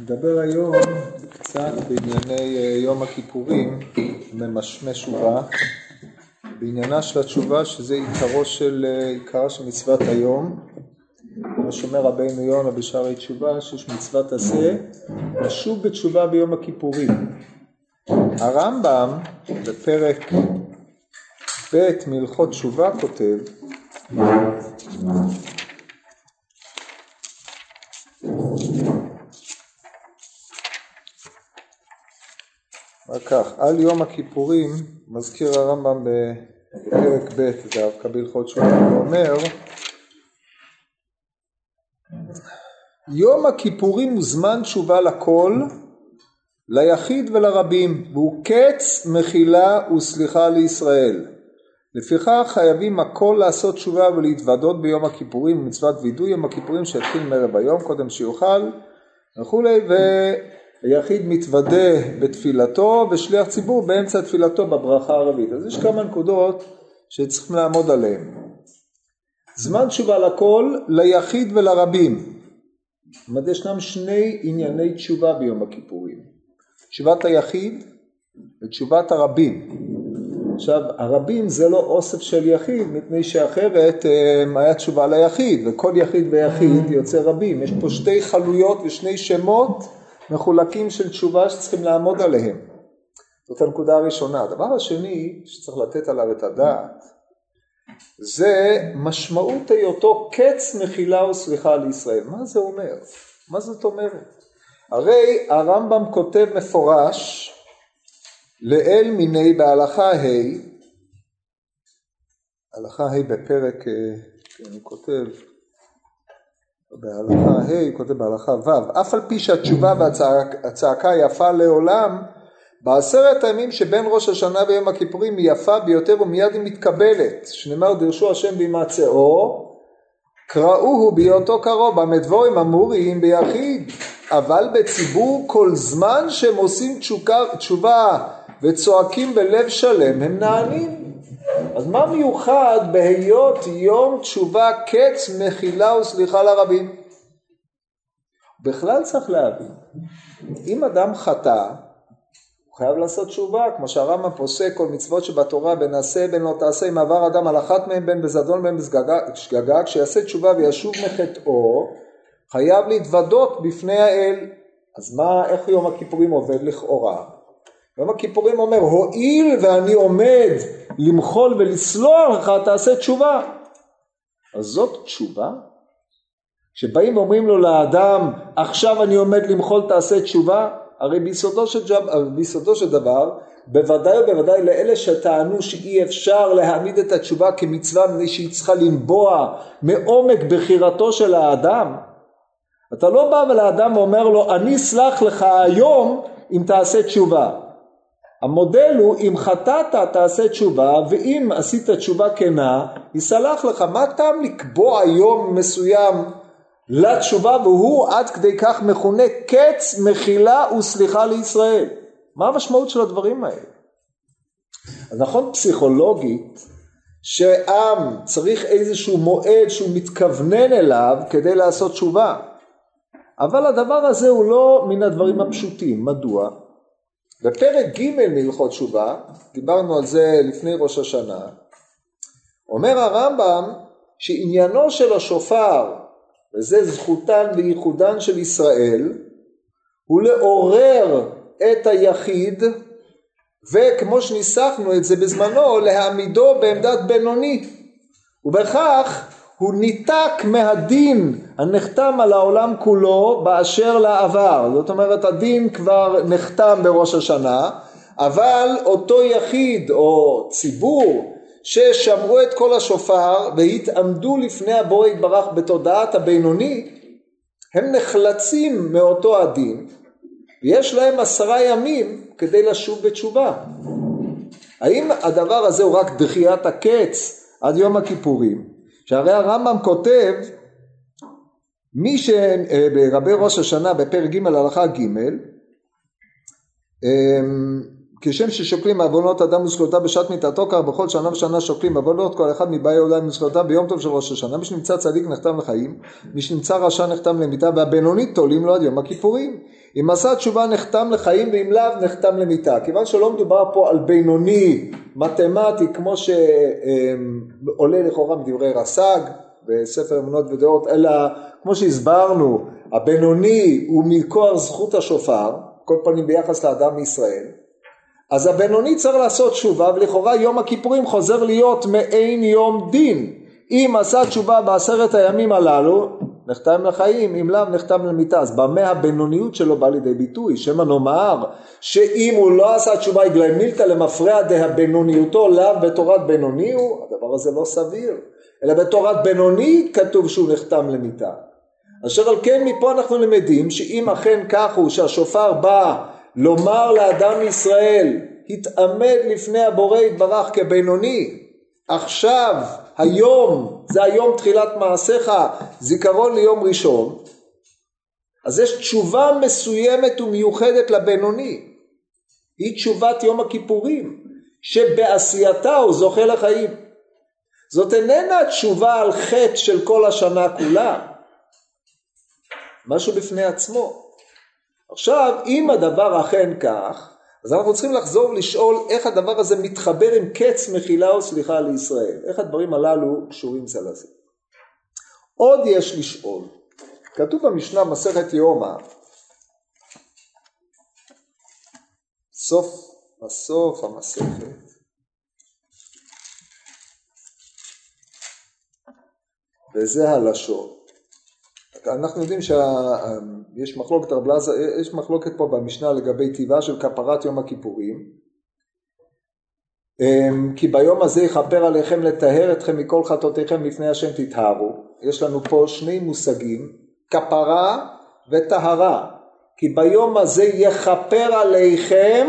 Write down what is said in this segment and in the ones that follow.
נדבר היום קצת בענייני אה, יום הכיפורים, ממשמש ובא, בעניינה של התשובה שזה עיקרו של, אה, עיקרה של מצוות היום, כמו שאומר רבינו יונה בשערי תשובה, שיש מצוות עשה, לשוב בתשובה ביום הכיפורים. הרמב"ם בפרק ב' מהלכות תשובה כותב רק כך, על יום הכיפורים מזכיר הרמב"ם בפרק ב' דווקא בהלכות תשובה, הוא אומר יום הכיפורים הוא זמן תשובה לכל, ליחיד ולרבים, והוא קץ מחילה וסליחה לישראל. לפיכך חייבים הכל לעשות תשובה ולהתוודות ביום הכיפורים, מצוות וידוי יום הכיפורים שיתחיל מערב היום, קודם שיאכל וכולי, ויחיד מתוודה בתפילתו ושליח ציבור באמצע תפילתו בברכה הרביעית. אז יש כמה נקודות שצריכים לעמוד עליהן. זמן תשובה לכל, ליחיד ולרבים. זאת אומרת ישנם שני ענייני תשובה ביום הכיפורים. תשובת היחיד ותשובת הרבים. עכשיו הרבים זה לא אוסף של יחיד מפני שאחרת אה, היה תשובה ליחיד וכל יחיד ויחיד יוצא רבים. יש פה שתי חלויות ושני שמות מחולקים של תשובה שצריכים לעמוד עליהם. זאת הנקודה הראשונה. הדבר השני שצריך לתת עליו את הדעת זה משמעות היותו קץ מחילה וסליחה לישראל. מה זה אומר? מה זאת אומרת? הרי הרמב"ם כותב מפורש לאל מיני בהלכה ה', הלכה ה' בפרק, כן, הוא כותב בהלכה ה', הוא כותב בהלכה ו', אף על פי שהתשובה והצעקה יפה לעולם, בעשרת הימים שבין ראש השנה ויום הכיפורים היא יפה ביותר ומיד היא מתקבלת, שנאמר דרשו השם בהימצאו, קראוהו בהיותו קרוב, במדבורים אמוריים ביחיד, אבל בציבור כל זמן שהם עושים תשוקה, תשובה וצועקים בלב שלם הם נענים. אז מה מיוחד בהיות יום תשובה קץ מחילה וסליחה לרבים? בכלל צריך להבין, אם אדם חטא חייב לעשות תשובה, כמו שהרמב"ם פוסק כל מצוות שבתורה בין עשה בין לא תעשה אם עבר אדם על אחת מהם בין בזדון בין בשגגה, כשיעשה תשובה וישוב מחטאו, חייב להתוודות בפני האל. אז מה, איך יום הכיפורים עובד לכאורה? יום הכיפורים אומר, הואיל ואני עומד למחול ולסלוח לך, תעשה תשובה. אז זאת תשובה? כשבאים ואומרים לו לאדם, עכשיו אני עומד למחול, תעשה תשובה, הרי ביסודו של, ג'ב, ביסודו של דבר, בוודאי ובוודאי לאלה שטענו שאי אפשר להעמיד את התשובה כמצווה מפני שהיא צריכה לנבוע מעומק בחירתו של האדם, אתה לא בא לאדם ואומר לו אני אסלח לך היום אם תעשה תשובה. המודל הוא אם חטאת תעשה תשובה ואם עשית תשובה כנה יסלח לך. מה טעם לקבוע יום מסוים לתשובה והוא עד כדי כך מכונה קץ מחילה וסליחה לישראל. מה המשמעות של הדברים האלה? אז נכון פסיכולוגית שעם צריך איזשהו מועד שהוא מתכוונן אליו כדי לעשות תשובה אבל הדבר הזה הוא לא מן הדברים הפשוטים, מדוע? בפרק ג' מהלכות תשובה, דיברנו על זה לפני ראש השנה, אומר הרמב"ם שעניינו של השופר וזה זכותן וייחודן של ישראל, הוא לעורר את היחיד וכמו שניסחנו את זה בזמנו להעמידו בעמדת בינוני. ובכך הוא ניתק מהדין הנחתם על העולם כולו באשר לעבר. זאת אומרת הדין כבר נחתם בראש השנה אבל אותו יחיד או ציבור ששמרו את כל השופר והתעמדו לפני הבורא יתברך בתודעת הבינוני הם נחלצים מאותו הדין ויש להם עשרה ימים כדי לשוב בתשובה. האם הדבר הזה הוא רק דחיית הקץ עד יום הכיפורים? שהרי הרמב"ם כותב מי שברבי ראש השנה בפרק ג' הלכה ג' אמ, כשם ששוקלים עוונות אדם וזכויותיו בשעת מיתתו כך בכל שנה ושנה שוקלים עוונות כל אחד מבאי עולם וזכויותיו ביום טוב של ראש השנה. מי שנמצא צדיק נחתם לחיים מי שנמצא רשע נחתם למיתה והבינונית תולים לו עד יום הכיפורים. אם עשה תשובה נחתם לחיים ואם לאו נחתם למיתה. כיוון שלא מדובר פה על בינוני מתמטי כמו שעולה לכאורה מדברי רס"ג בספר אמונות ודעות אלא כמו שהסברנו הבינוני הוא מכוח זכות השופר כל פנים ביחס לאדם מישראל אז הבינוני צריך לעשות תשובה ולכאורה יום הכיפורים חוזר להיות מעין יום דין. אם עשה תשובה בעשרת הימים הללו נחתם לחיים אם לאו נחתם למיתה. אז במה הבינוניות שלו בא לידי ביטוי? שמא נאמר שאם הוא לא עשה תשובה יגלה מילתא למפרע דהבינוניותו לאו בתורת בינוני הוא הדבר הזה לא סביר. אלא בתורת בינוני כתוב שהוא נחתם למיתה. אשר על כן מפה אנחנו למדים שאם אכן כך הוא שהשופר בא לומר לאדם ישראל התעמד לפני הבורא יתברך כבינוני. עכשיו היום זה היום תחילת מעשיך זיכרון ליום ראשון. אז יש תשובה מסוימת ומיוחדת לבינוני. היא תשובת יום הכיפורים שבעשייתה הוא זוכה לחיים. זאת איננה תשובה על חטא של כל השנה כולה. משהו בפני עצמו עכשיו, אם הדבר אכן כך, אז אנחנו צריכים לחזור לשאול איך הדבר הזה מתחבר עם קץ מחילה או סליחה לישראל. איך הדברים הללו קשורים זה לזה. עוד יש לשאול, כתוב במשנה מסכת יומא, סוף, הסוף המסכת, וזה הלשון. אנחנו יודעים שיש מחלוקת רב לזר, יש מחלוקת פה במשנה לגבי טיבה של כפרת יום הכיפורים. אמ, כי ביום הזה יכפר עליכם לטהר אתכם מכל חטאותיכם לפני השם תטהרו. יש לנו פה שני מושגים כפרה וטהרה. כי ביום הזה יכפר עליכם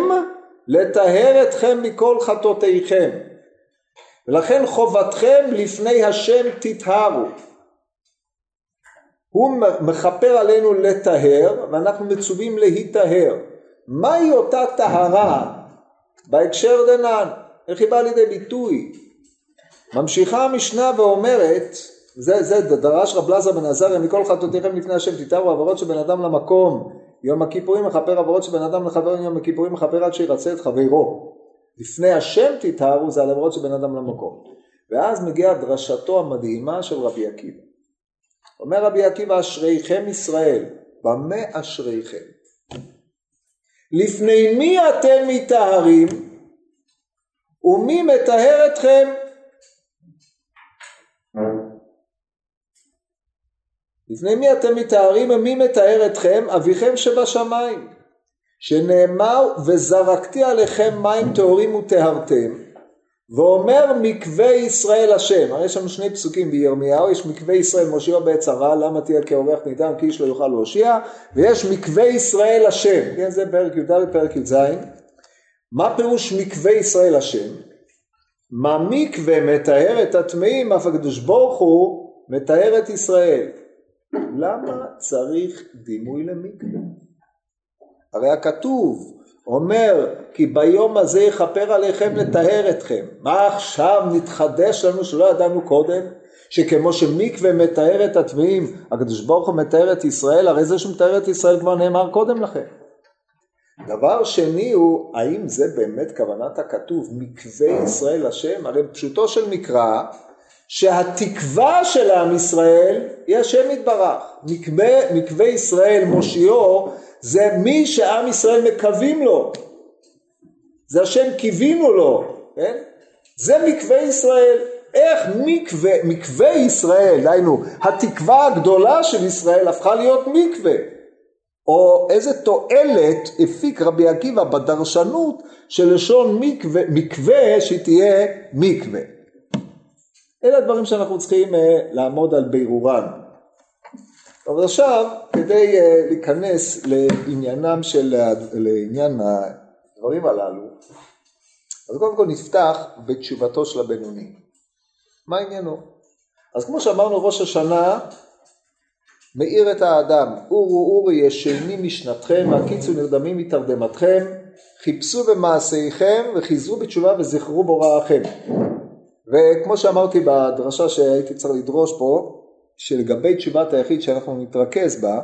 לטהר אתכם מכל חטאותיכם. ולכן חובתכם לפני השם תטהרו הוא מכפר עלינו לטהר ואנחנו מצווים להיטהר. מהי אותה טהרה בהקשר דנן? איך היא באה לידי ביטוי? ממשיכה המשנה ואומרת, זה, זה דרש רב לזר בן עזריה מכל חטאותיכם לפני השם תתארו עברות שבין אדם למקום יום הכיפורים מכפר עברות שבין אדם לחבר יום הכיפורים מכפר עד שירצה את חברו לפני השם תתארו זה על עברות שבין אדם למקום ואז מגיעה דרשתו המדהימה של רבי עקיבא אומר רבי עקיבא אשריכם ישראל, במה אשריכם? לפני מי אתם מטהרים ומי מטהר אתכם? לפני מי אתם מטהרים ומי מטהר אתכם? אביכם שבשמיים שנאמר וזרקתי עליכם מים טהורים וטהרתם ואומר מקווה ישראל השם, הרי יש לנו שני פסוקים בירמיהו, יש מקווה ישראל מושיע בעת צרה, למה תהיה כאורח ניתן כי איש לא יוכל להושיע, ויש מקווה ישראל השם, כן זה פרק י"ד פרק י"ז, מה פירוש מקווה ישראל השם? מה מקווה מטהר את הטמאים, אף הקדוש ברוך הוא מטהר את ישראל. למה צריך דימוי למקווה? הרי הכתוב אומר כי ביום הזה יכפר עליכם לטהר אתכם. מה עכשיו נתחדש לנו שלא ידענו קודם? שכמו שמקווה מטהר את הטמאים, הקדוש ברוך הוא מטהר את ישראל, הרי זה שמטהר את ישראל כבר נאמר קודם לכן. דבר שני הוא, האם זה באמת כוונת הכתוב, מקווה ישראל השם? הרי פשוטו של מקרא, שהתקווה של עם ישראל היא השם יתברך. מקווה, מקווה ישראל מושיעו זה מי שעם ישראל מקווים לו, זה השם קיווינו לו, כן? זה מקווה ישראל. איך מקווה, מקווה ישראל, דהיינו, התקווה הגדולה של ישראל הפכה להיות מקווה. או איזה תועלת הפיק רבי עקיבא בדרשנות של לשון מקווה, מקווה שהיא תהיה מקווה. אלה הדברים שאנחנו צריכים uh, לעמוד על בירורם. אבל עכשיו, כדי uh, להיכנס לעניינם של, לעניין הדברים הללו, אז קודם כל נפתח בתשובתו של הבינוני. מה עניינו? אז כמו שאמרנו ראש השנה מאיר את האדם, אורו אורי ישני משנתכם, הקיצו נרדמים מתרדמתכם, חיפשו במעשיכם וחיזרו בתשובה וזכרו בוראכם. וכמו שאמרתי בדרשה שהייתי צריך לדרוש פה, שלגבי תשובת היחיד שאנחנו נתרכז בה,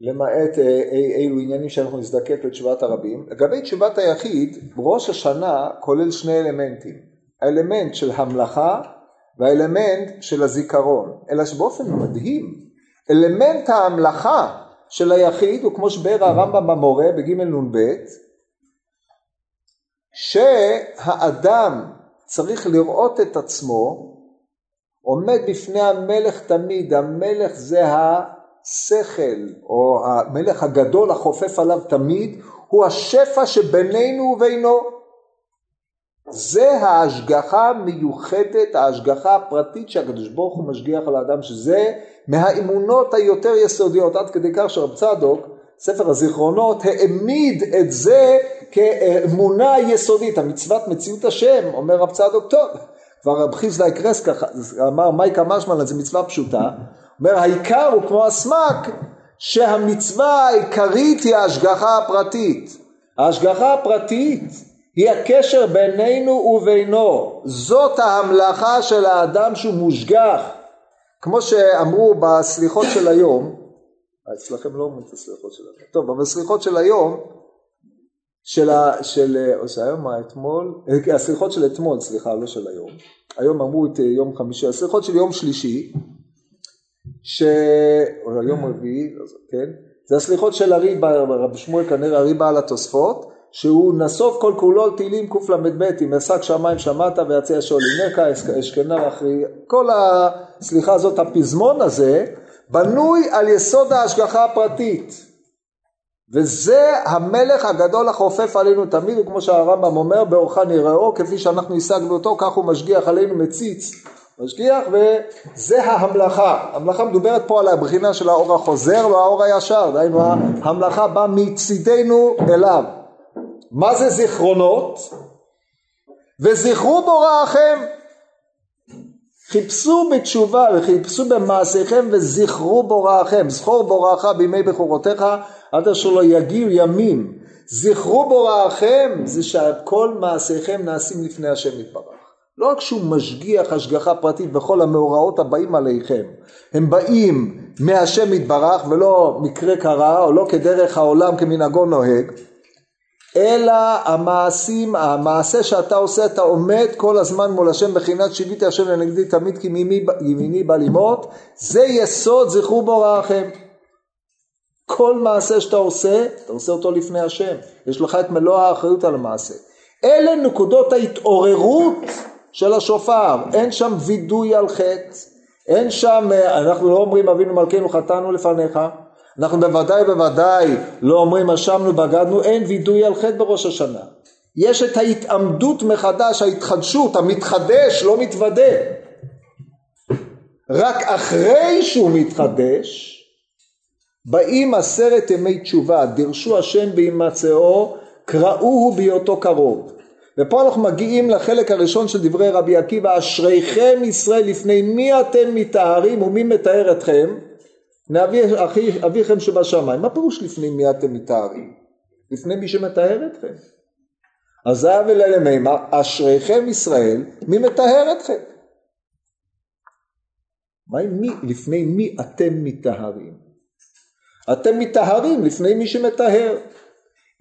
למעט אה, אילו עניינים שאנחנו נזדקק לתשובת הרבים, לגבי תשובת היחיד, ראש השנה כולל שני אלמנטים, האלמנט של המלאכה והאלמנט של הזיכרון, אלא שבאופן מדהים, אלמנט ההמלכה של היחיד הוא כמו שביאר הרמב"ם במורה בג' נ"ב, שהאדם צריך לראות את עצמו עומד בפני המלך תמיד, המלך זה השכל או המלך הגדול החופף עליו תמיד, הוא השפע שבינינו ובינו. זה ההשגחה המיוחדת, ההשגחה הפרטית שהקדוש ברוך הוא משגיח על האדם, שזה מהאמונות היותר יסודיות, עד כדי כך שרב צדוק, ספר הזיכרונות, העמיד את זה כאמונה יסודית, המצוות מציאות השם, אומר רב צדוק, טוב, כבר רב חיסדאי קרס ככה, אמר מייקה משמען, זו מצווה פשוטה, אומר העיקר הוא כמו הסמק, שהמצווה העיקרית היא ההשגחה הפרטית. ההשגחה הפרטית היא הקשר בינינו ובינו, זאת ההמלכה של האדם שהוא מושגח. כמו שאמרו בסליחות של היום, אצלכם לא אומרים את הסליחות של היום, טוב, בסליחות של היום, של, ה, של, או שהיום, מה, אתמול, אה, הסליחות של אתמול, סליחה, לא של היום, היום אמרו את אה, יום חמישי, הסליחות של יום שלישי, ש... או יום רביעי, לא כן, זה הסליחות של הריבה, רבי שמואל כנראה הריבה על התוספות, שהוא נסוב כל כולו תהילים קל"ב, אם אשק שמיים שמעת ויציע שאול עמך, אשכנה אחרי, כל הסליחה הזאת, הפזמון הזה, בנוי על יסוד ההשגחה הפרטית. וזה המלך הגדול החופף עלינו תמיד, וכמו שהרמב"ם אומר, באורחה נראו, כפי שאנחנו השגנו אותו, כך הוא משגיח עלינו מציץ. משגיח, וזה ההמלכה. המלאכה מדוברת פה על הבחינה של האור החוזר והאור הישר, דהיינו ההמלכה באה מצידנו אליו. מה זה זיכרונות? וזכרו בוראכם. חיפשו בתשובה וחיפשו במעשיכם וזכרו בוראכם. זכור בוראך בימי בכורותיך עד אשר לא יגיעו ימים. זכרו בוראכם זה שכל מעשיכם נעשים לפני השם יתברך. לא רק שהוא משגיח השגחה פרטית בכל המאורעות הבאים עליכם, הם באים מהשם יתברך ולא מקרה קרה או לא כדרך העולם כמנהגו נוהג, אלא המעשים, המעשה שאתה עושה, אתה עומד כל הזמן מול השם בחינת שיביתי השם לנגדי תמיד כי ימיני בא למות, זה יסוד זכרו בוראכם. כל מעשה שאתה עושה, אתה עושה אותו לפני השם, יש לך את מלוא האחריות על המעשה. אלה נקודות ההתעוררות של השופר, אין שם וידוי על חטא, אין שם, אנחנו לא אומרים אבינו מלכנו חטאנו לפניך, אנחנו בוודאי בוודאי לא אומרים אשמנו בגדנו, אין וידוי על חטא בראש השנה. יש את ההתעמדות מחדש, ההתחדשות, המתחדש, לא מתוודה. רק אחרי שהוא מתחדש, באים עשרת ימי תשובה, דרשו השם בהימצאו, קראוהו בהיותו קרוב. ופה אנחנו מגיעים לחלק הראשון של דברי רבי עקיבא, אשריכם ישראל לפני מי אתם מטהרים ומי מטהר אתכם? מאבי אביכם שבשמיים. מה פירוש לפני מי אתם מטהרים? לפני מי שמטהר אתכם. אז זה היה ולמימה, אשריכם ישראל, מי מטהר אתכם? מה מי, לפני מי אתם מטהרים? אתם מטהרים לפני מי שמטהר.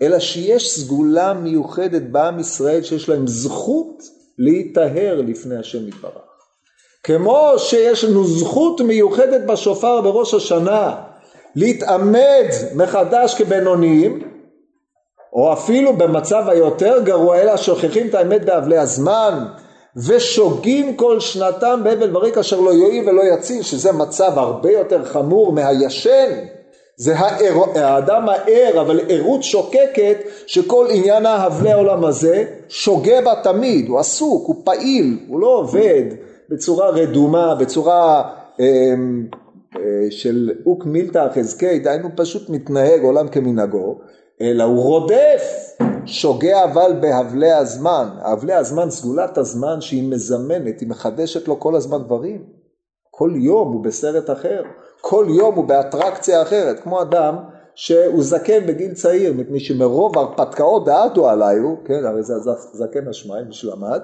אלא שיש סגולה מיוחדת בעם ישראל שיש להם זכות להיטהר לפני השם יתברך. כמו שיש לנו זכות מיוחדת בשופר בראש השנה להתעמד מחדש כבינוניים, או אפילו במצב היותר גרוע, אלא שוכחים את האמת באבלי הזמן, ושוגים כל שנתם בהבל בריק אשר לא יועיל ולא יציל, שזה מצב הרבה יותר חמור מהישן. זה הער, האדם הער, אבל ערות שוקקת, שכל עניין ההבלי העולם הזה שוגה בה תמיד, הוא עסוק, הוא פעיל, הוא לא עובד בצורה רדומה, בצורה אה, אה, של אוק מילתא חזקי, דהיינו פשוט מתנהג עולם כמנהגו, אלא הוא רודף, שוגה אבל בהבלי הזמן, הבלי הזמן, סגולת הזמן שהיא מזמנת, היא מחדשת לו כל הזמן דברים, כל יום הוא בסרט אחר, כל יום הוא באטרקציה אחרת, כמו אדם שהוא זקן בגיל צעיר, מפני שמרוב הרפתקאות דעתו עליי הוא, כן, הרי זה זקן השמיים, מי שלמד,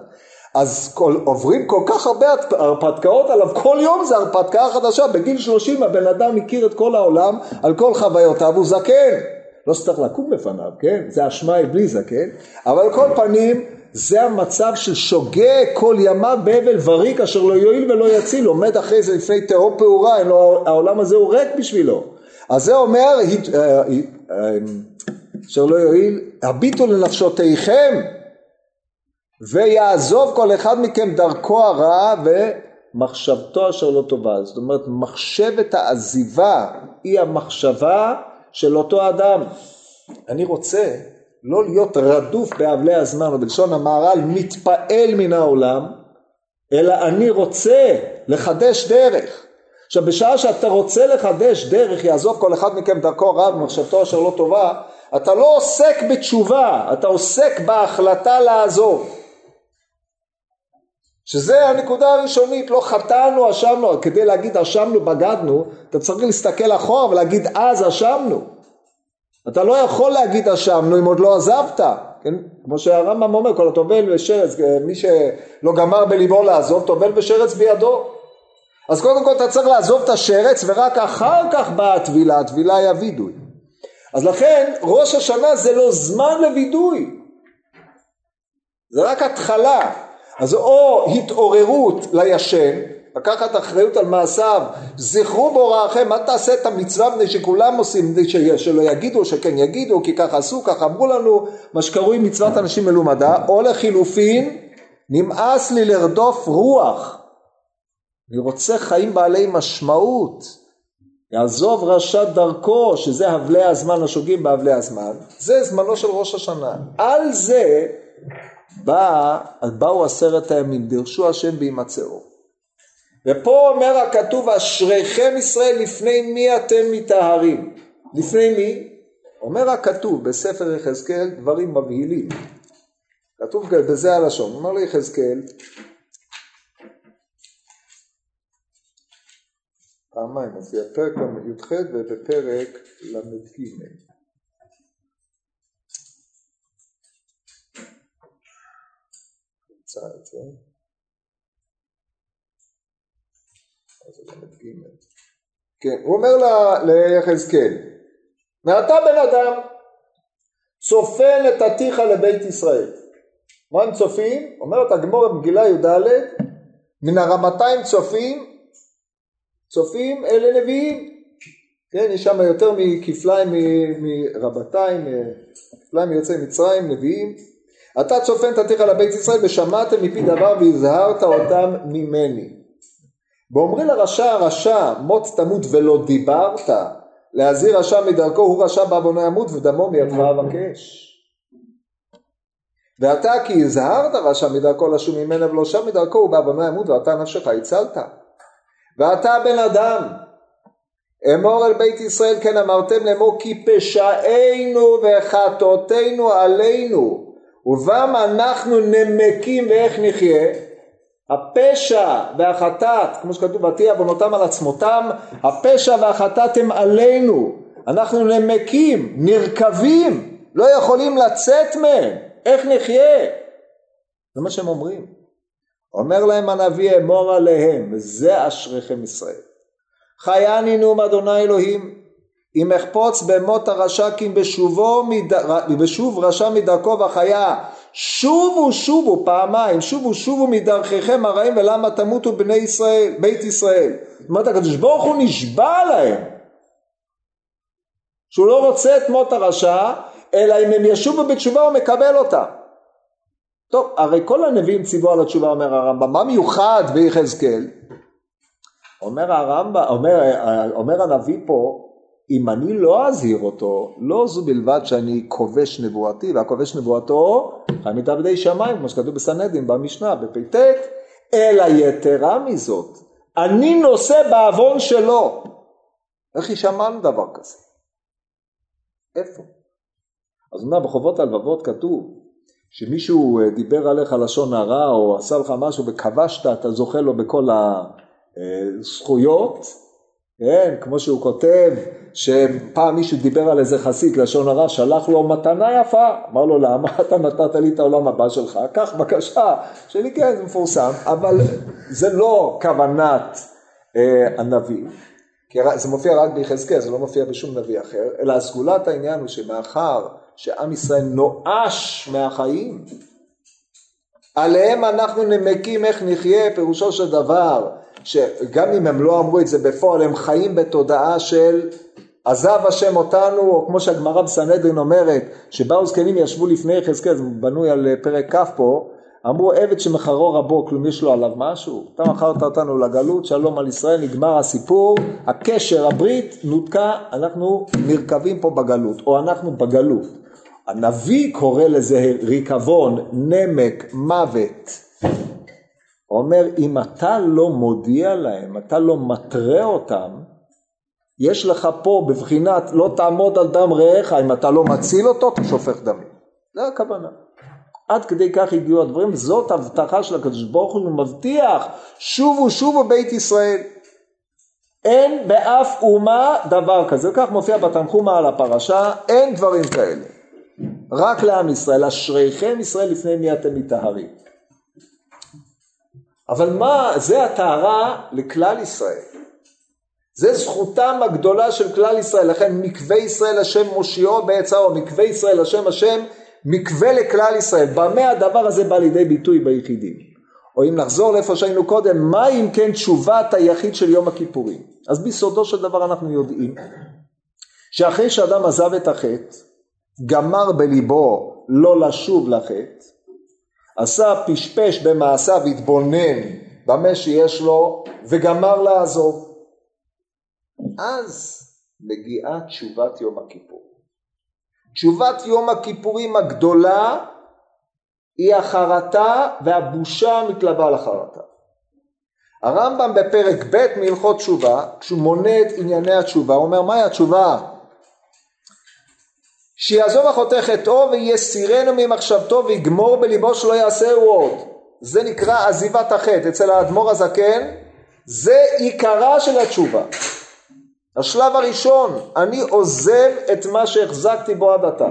אז כל, עוברים כל כך הרבה הרפתקאות עליו, כל יום זה הרפתקה חדשה, בגיל 30 הבן אדם הכיר את כל העולם על כל חוויותיו, הוא זקן, לא שצריך לקום בפניו, כן? זה אשמאי בלי זקן, אבל על כל פנים זה המצב של שוגה כל ימיו באבל וריק אשר לא יועיל ולא יציל, עומד אחרי זה לפני תהום פעורה, העולם הזה הוא ריק בשבילו. אז זה אומר, אה, אה, אשר לא יועיל, הביטו לנפשותיכם ויעזוב כל אחד מכם דרכו הרעה ומחשבתו אשר לא טובה. זאת אומרת, מחשבת העזיבה היא המחשבה של אותו אדם. אני רוצה לא להיות רדוף באבלי הזמן, או בלשון המהר"ל, מתפעל מן העולם, אלא אני רוצה לחדש דרך. עכשיו בשעה שאתה רוצה לחדש דרך, יעזוב כל אחד מכם דרכו רב ומחשבתו אשר לא טובה, אתה לא עוסק בתשובה, אתה עוסק בהחלטה לעזוב. שזה הנקודה הראשונית, לא חטאנו, אשמנו, כדי להגיד אשמנו, בגדנו, אתה צריך להסתכל אחורה ולהגיד אז אשמנו. אתה לא יכול להגיד אשמנו אם עוד לא עזבת, כן? כמו שהרמב"ם אומר, כל הטובל ושרץ, מי שלא גמר בליבו לעזוב, טובל ושרץ בידו. אז קודם כל אתה צריך לעזוב את השרץ ורק אחר כך באה הטבילה, הטבילה היא הווידוי. אז לכן ראש השנה זה לא זמן לווידוי, זה רק התחלה. אז או התעוררות לישן, לקחת אחריות על מעשיו, זכרו בהוראכם, אל תעשה את המצווה מפני שכולם עושים, שלא יגידו, שכן יגידו, כי ככה עשו, ככה אמרו לנו, מה שקרוי מצוות אנשים מלומדה, או לחילופין, נמאס לי לרדוף רוח, אני רוצה חיים בעלי משמעות, יעזוב רשע דרכו, שזה הבלי הזמן השוגים בהבלי הזמן, זה זמנו של ראש השנה. על זה בא, באו עשרת הימים, דרשו השם בהימצאו. ופה אומר הכתוב אשריכם ישראל לפני מי אתם מטהרים לפני מי? אומר הכתוב בספר יחזקאל דברים מבהילים כתוב בזה הלשון אומר ליחזקאל פעמיים מופיע פרק י"ח ובפרק ל"ג נמצא את זה כן, הוא אומר ליחזקאל, מעתה בן אדם צופן את עתיך לבית ישראל. מה הם צופים? אומרת הגמור במגילה י"ד, מן הרמתיים צופים, צופים אלה נביאים. כן, יש שם יותר מכפליים מרבתיים, כפליים מיוצאי מצרים, נביאים. אתה צופן את עתיך לבית ישראל ושמעתם מפי דבר והזהרת אותם ממני. באומרי לרשע הרשע מות תמות ולא דיברת. להזהיר רשע מדרכו הוא רשע בעוונו ימות ודמו מידך אבקש. ואתה כי הזהרת רשע מדרכו לשום ממנה ולא שם מדרכו ובעוונו ימות ואתה נפשך הצלת. ואתה בן אדם. אמור אל בית ישראל כן אמרתם לאמור כי פשענו וחטאותינו עלינו ובם אנחנו נמקים ואיך נחיה הפשע והחטאת, כמו שכתוב, ותהי עוונותם על עצמותם, הפשע והחטאת הם עלינו, אנחנו נמקים, נרקבים, לא יכולים לצאת מהם, איך נחיה? זה מה שהם אומרים. אומר להם הנביא אמור עליהם, וזה אשריכם ישראל. חייני נאום אדוני אלוהים, אם אחפוץ במות הרשע כי בשובו מד... בשוב רשע מדרכו וחיה שובו שובו פעמיים שובו שובו מדרכיכם הרעים ולמה תמותו בני ישראל בית ישראל? זאת אומרת הקדוש ברוך הוא נשבע להם שהוא לא רוצה את מות הרשע אלא אם הם ישובו בתשובה הוא מקבל אותה. טוב הרי כל הנביאים ציוו על התשובה אומר הרמב"ם. מה מיוחד ביחזקאל? אומר הרמב"ם אומר, אומר הנביא פה אם אני לא אזהיר אותו, לא זו בלבד שאני כובש נבואתי, והכובש נבואתו חי מתעבדי שמיים, כמו שכתוב בסנהדין במשנה, בפ"ט, אלא יתרה מזאת, אני נושא בעוון שלו. איך יישמענו דבר כזה? איפה? אז אומר בחובות הלבבות כתוב שמישהו אה, דיבר עליך לשון הרע או עשה לך משהו וכבשת, אתה זוכה לו בכל הזכויות, כן, כמו שהוא כותב, שפעם מישהו דיבר על איזה חסיד לשון הרע, שלח לו מתנה יפה, אמר לו למה אתה נתת לי את העולם הבא שלך, קח בקשה שלי, כן זה מפורסם, אבל זה לא כוונת אה, הנביא, כי זה מופיע רק ביחזקאל, זה לא מופיע בשום נביא אחר, אלא סגולת העניין הוא שמאחר שעם ישראל נואש מהחיים, עליהם אנחנו נמקים איך נחיה, פירושו של דבר, שגם אם הם לא אמרו את זה בפועל, הם חיים בתודעה של עזב השם אותנו, או כמו שהגמרא בסנהדרין אומרת, שבאו זקנים ישבו לפני יחזקאל, זה בנוי על פרק כ' פה, אמרו עבד שמחרו רבו, כלום יש לו עליו משהו? אתה מכרת אותנו לגלות, שלום על ישראל, נגמר הסיפור, הקשר, הברית, נותקה, אנחנו נרקבים פה בגלות, או אנחנו בגלות. הנביא קורא לזה ריקבון, נמק, מוות. אומר, אם אתה לא מודיע להם, אתה לא מתרה אותם, יש לך פה בבחינת לא תעמוד על דם רעך, אם אתה לא מציל אותו, אתה שופך דמים. זה הכוונה. עד כדי כך הגיעו הדברים, זאת הבטחה של הקדוש ברוך הוא, מבטיח, שובו שובו בית ישראל. אין באף אומה דבר כזה, כך מופיע בתנחומה על הפרשה, אין דברים כאלה. רק לעם ישראל, אשריכם ישראל לפני מי אתם מטהרים. אבל מה, זה הטהרה לכלל ישראל. זה זכותם הגדולה של כלל ישראל, לכן מקווה ישראל השם מושיעו בעצרו, מקווה ישראל השם השם מקווה לכלל ישראל. במה הדבר הזה בא לידי ביטוי ביחידים? או אם נחזור לאיפה שהיינו קודם, מה אם כן תשובת היחיד של יום הכיפורים? אז ביסודו של דבר אנחנו יודעים שאחרי שאדם עזב את החטא, גמר בליבו לא לשוב לחטא, עשה פשפש במעשיו, התבונן במה שיש לו וגמר לעזוב. אז מגיעה תשובת יום הכיפור. תשובת יום הכיפורים הגדולה היא החרטה והבושה המתלווה לחרטה. הרמב"ם בפרק ב' מהלכות תשובה, כשהוא מונה את ענייני התשובה, הוא אומר מהי התשובה? שיעזוב החותך חטאו ויסירנו ממחשבתו ויגמור בליבו שלא יעשהו עוד. זה נקרא עזיבת החטא. אצל האדמו"ר הזקן זה עיקרה של התשובה. השלב הראשון, אני עוזב את מה שהחזקתי בו עד עתה.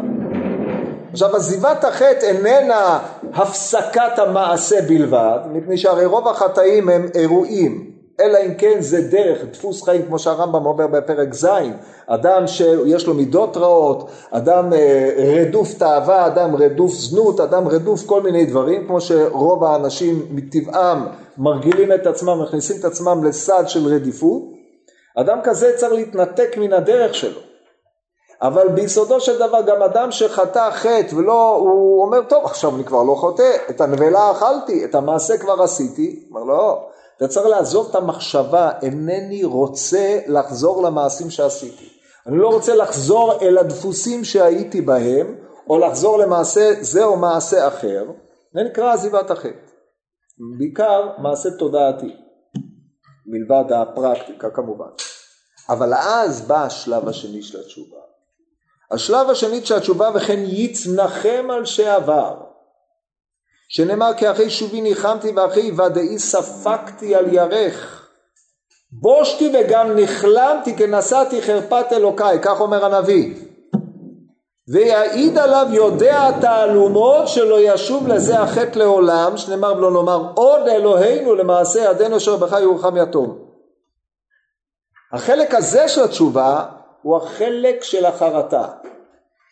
עכשיו עזיבת החטא איננה הפסקת המעשה בלבד, מפני שהרי רוב החטאים הם אירועים, אלא אם כן זה דרך, דפוס חיים כמו שהרמב"ם אומר בפרק ז', אדם שיש לו מידות רעות, אדם אה, רדוף תאווה, אדם רדוף זנות, אדם רדוף כל מיני דברים, כמו שרוב האנשים מטבעם מרגילים את עצמם, מכניסים את עצמם לסד של רדיפות, אדם כזה צריך להתנתק מן הדרך שלו. אבל ביסודו של דבר גם אדם שחטא חטא ולא, הוא אומר טוב עכשיו אני כבר לא חוטא, את הנבלה אכלתי, את המעשה כבר עשיתי, אומר לא, אתה צריך לעזוב את המחשבה, אינני רוצה לחזור למעשים שעשיתי. אני לא רוצה לחזור אל הדפוסים שהייתי בהם, או לחזור למעשה זה או מעשה אחר, זה נקרא עזיבת החטא. בעיקר מעשה תודעתי, מלבד הפרקטיקה כמובן. אבל אז בא השלב השני של התשובה. השלב השני של התשובה וכן יצנחם על שעבר. שנאמר כי אחרי שובי ניחמתי ואחרי ודאי ספקתי על ירך. בושתי וגם נכלמתי כי נשאתי חרפת אלוקיי, כך אומר הנביא. ויעיד עליו יודע התעלומות שלא ישוב לזה החטא לעולם, שנאמר ולא נאמר עוד אלוהינו למעשה ידינו אשר בך ירוחם יתום. החלק הזה של התשובה הוא החלק של החרטה.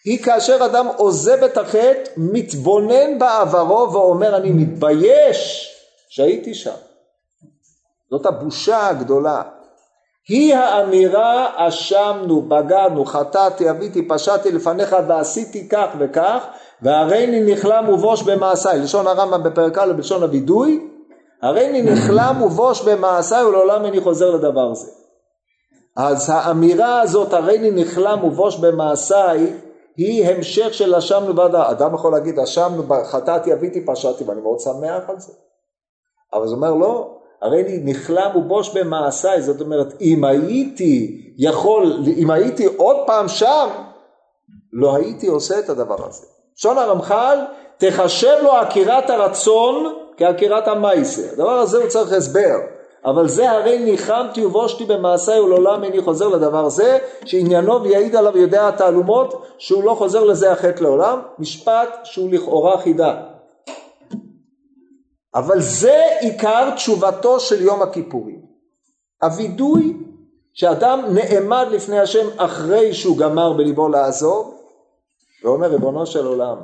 היא כאשר אדם עוזב את החטא, מתבונן בעברו ואומר אני מתבייש שהייתי שם. זאת הבושה הגדולה. היא האמירה אשמנו, בגדנו, חטאתי, אביתי, פשעתי לפניך ועשיתי כך וכך והריני נכלם ובוש במעשיי, לשון הרמב"ם בפרק א' בלשון הווידוי, הריני נכלם ובוש במעשיי ולעולם איני חוזר לדבר זה. אז האמירה הזאת הריני נכלם ובוש במעשיי היא המשך של אשמנו בעד האדם יכול להגיד אשמנו, חטאתי, אביתי, פשעתי ואני מאוד שמח על זה. אבל זה אומר לא, הרי אני נכלם ובוש במעשיי, זאת אומרת אם הייתי יכול, אם הייתי עוד פעם שם, לא הייתי עושה את הדבר הזה. שון הרמח"ל, תחשב לו עקירת הרצון כעקירת המייסה. הדבר הזה הוא צריך הסבר. אבל זה הרי ניחמתי ובושתי במעשיי ולעולם איני חוזר לדבר זה, שעניינו ויעיד עליו יודע התעלומות שהוא לא חוזר לזה החטא לעולם, משפט שהוא לכאורה חידה. אבל זה עיקר תשובתו של יום הכיפורים. הווידוי שאדם נעמד לפני השם אחרי שהוא גמר בליבו לעזוב, ואומר ריבונו של עולם,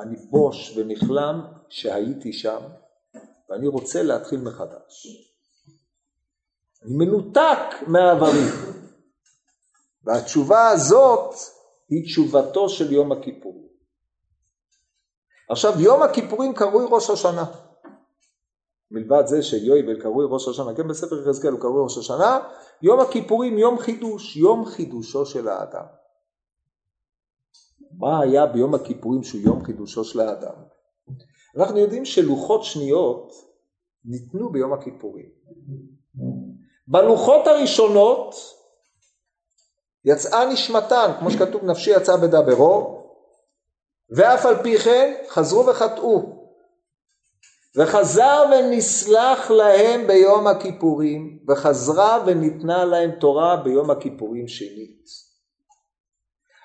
אני בוש ונכלם שהייתי שם, ואני רוצה להתחיל מחדש. אני מנותק מהעברים. והתשובה הזאת היא תשובתו של יום הכיפורים. עכשיו יום הכיפורים קרוי ראש השנה. מלבד זה שיואבל קרוי ראש השנה, כן בספר יחזקאל הוא קרוי ראש השנה, יום הכיפורים יום חידוש, יום חידושו של האדם. מה היה ביום הכיפורים שהוא יום חידושו של האדם? אנחנו יודעים שלוחות שניות ניתנו ביום הכיפורים. בלוחות הראשונות יצאה נשמתן, כמו שכתוב נפשי יצאה בדברו, ואף על פי כן חזרו וחטאו. וחזר ונסלח להם ביום הכיפורים, וחזרה וניתנה להם תורה ביום הכיפורים שנית.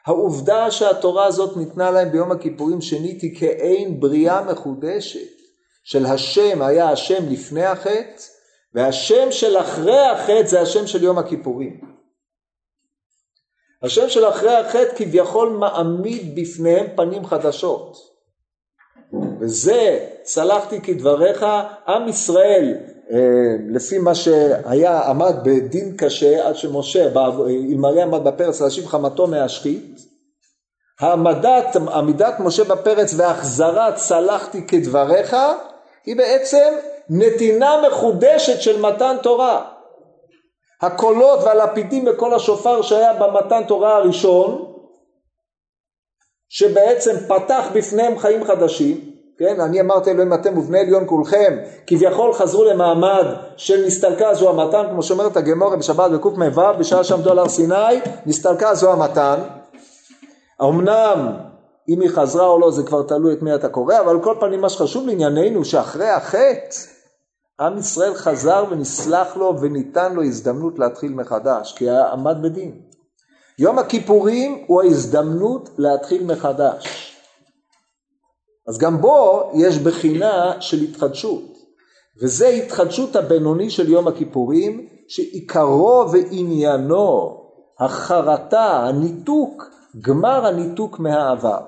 העובדה שהתורה הזאת ניתנה להם ביום הכיפורים שנית היא כאין בריאה מחודשת של השם היה השם לפני החטא והשם של אחרי החטא זה השם של יום הכיפורים. השם של אחרי החטא כביכול מעמיד בפניהם פנים חדשות. וזה צלחתי כדבריך, עם ישראל אה, לפי מה שהיה עמד בדין קשה עד שמשה אלמלא עמד בפרץ להשיב חמתו מהשחית העמדת, עמידת משה בפרץ והחזרת צלחתי כדבריך היא בעצם נתינה מחודשת של מתן תורה. הקולות והלפידים בקול השופר שהיה במתן תורה הראשון, שבעצם פתח בפניהם חיים חדשים, כן, אני אמרתי אלוהים אתם ובני עליון כולכם, כביכול חזרו למעמד של נסתלקה זו המתן, כמו שאומרת הגמורה בשבת בקמ"ו, בשעה שעמדו על הר סיני, נסתלקה זו המתן. אמנם אם היא חזרה או לא זה כבר תלוי את מי אתה קורא, אבל על כל פנים מה שחשוב לענייננו שאחרי החטא עם ישראל חזר ונסלח לו וניתן לו הזדמנות להתחיל מחדש, כי עמד בדין. יום הכיפורים הוא ההזדמנות להתחיל מחדש. אז גם בו יש בחינה של התחדשות, וזה התחדשות הבינוני של יום הכיפורים, שעיקרו ועניינו החרטה, הניתוק, גמר הניתוק מהעבר.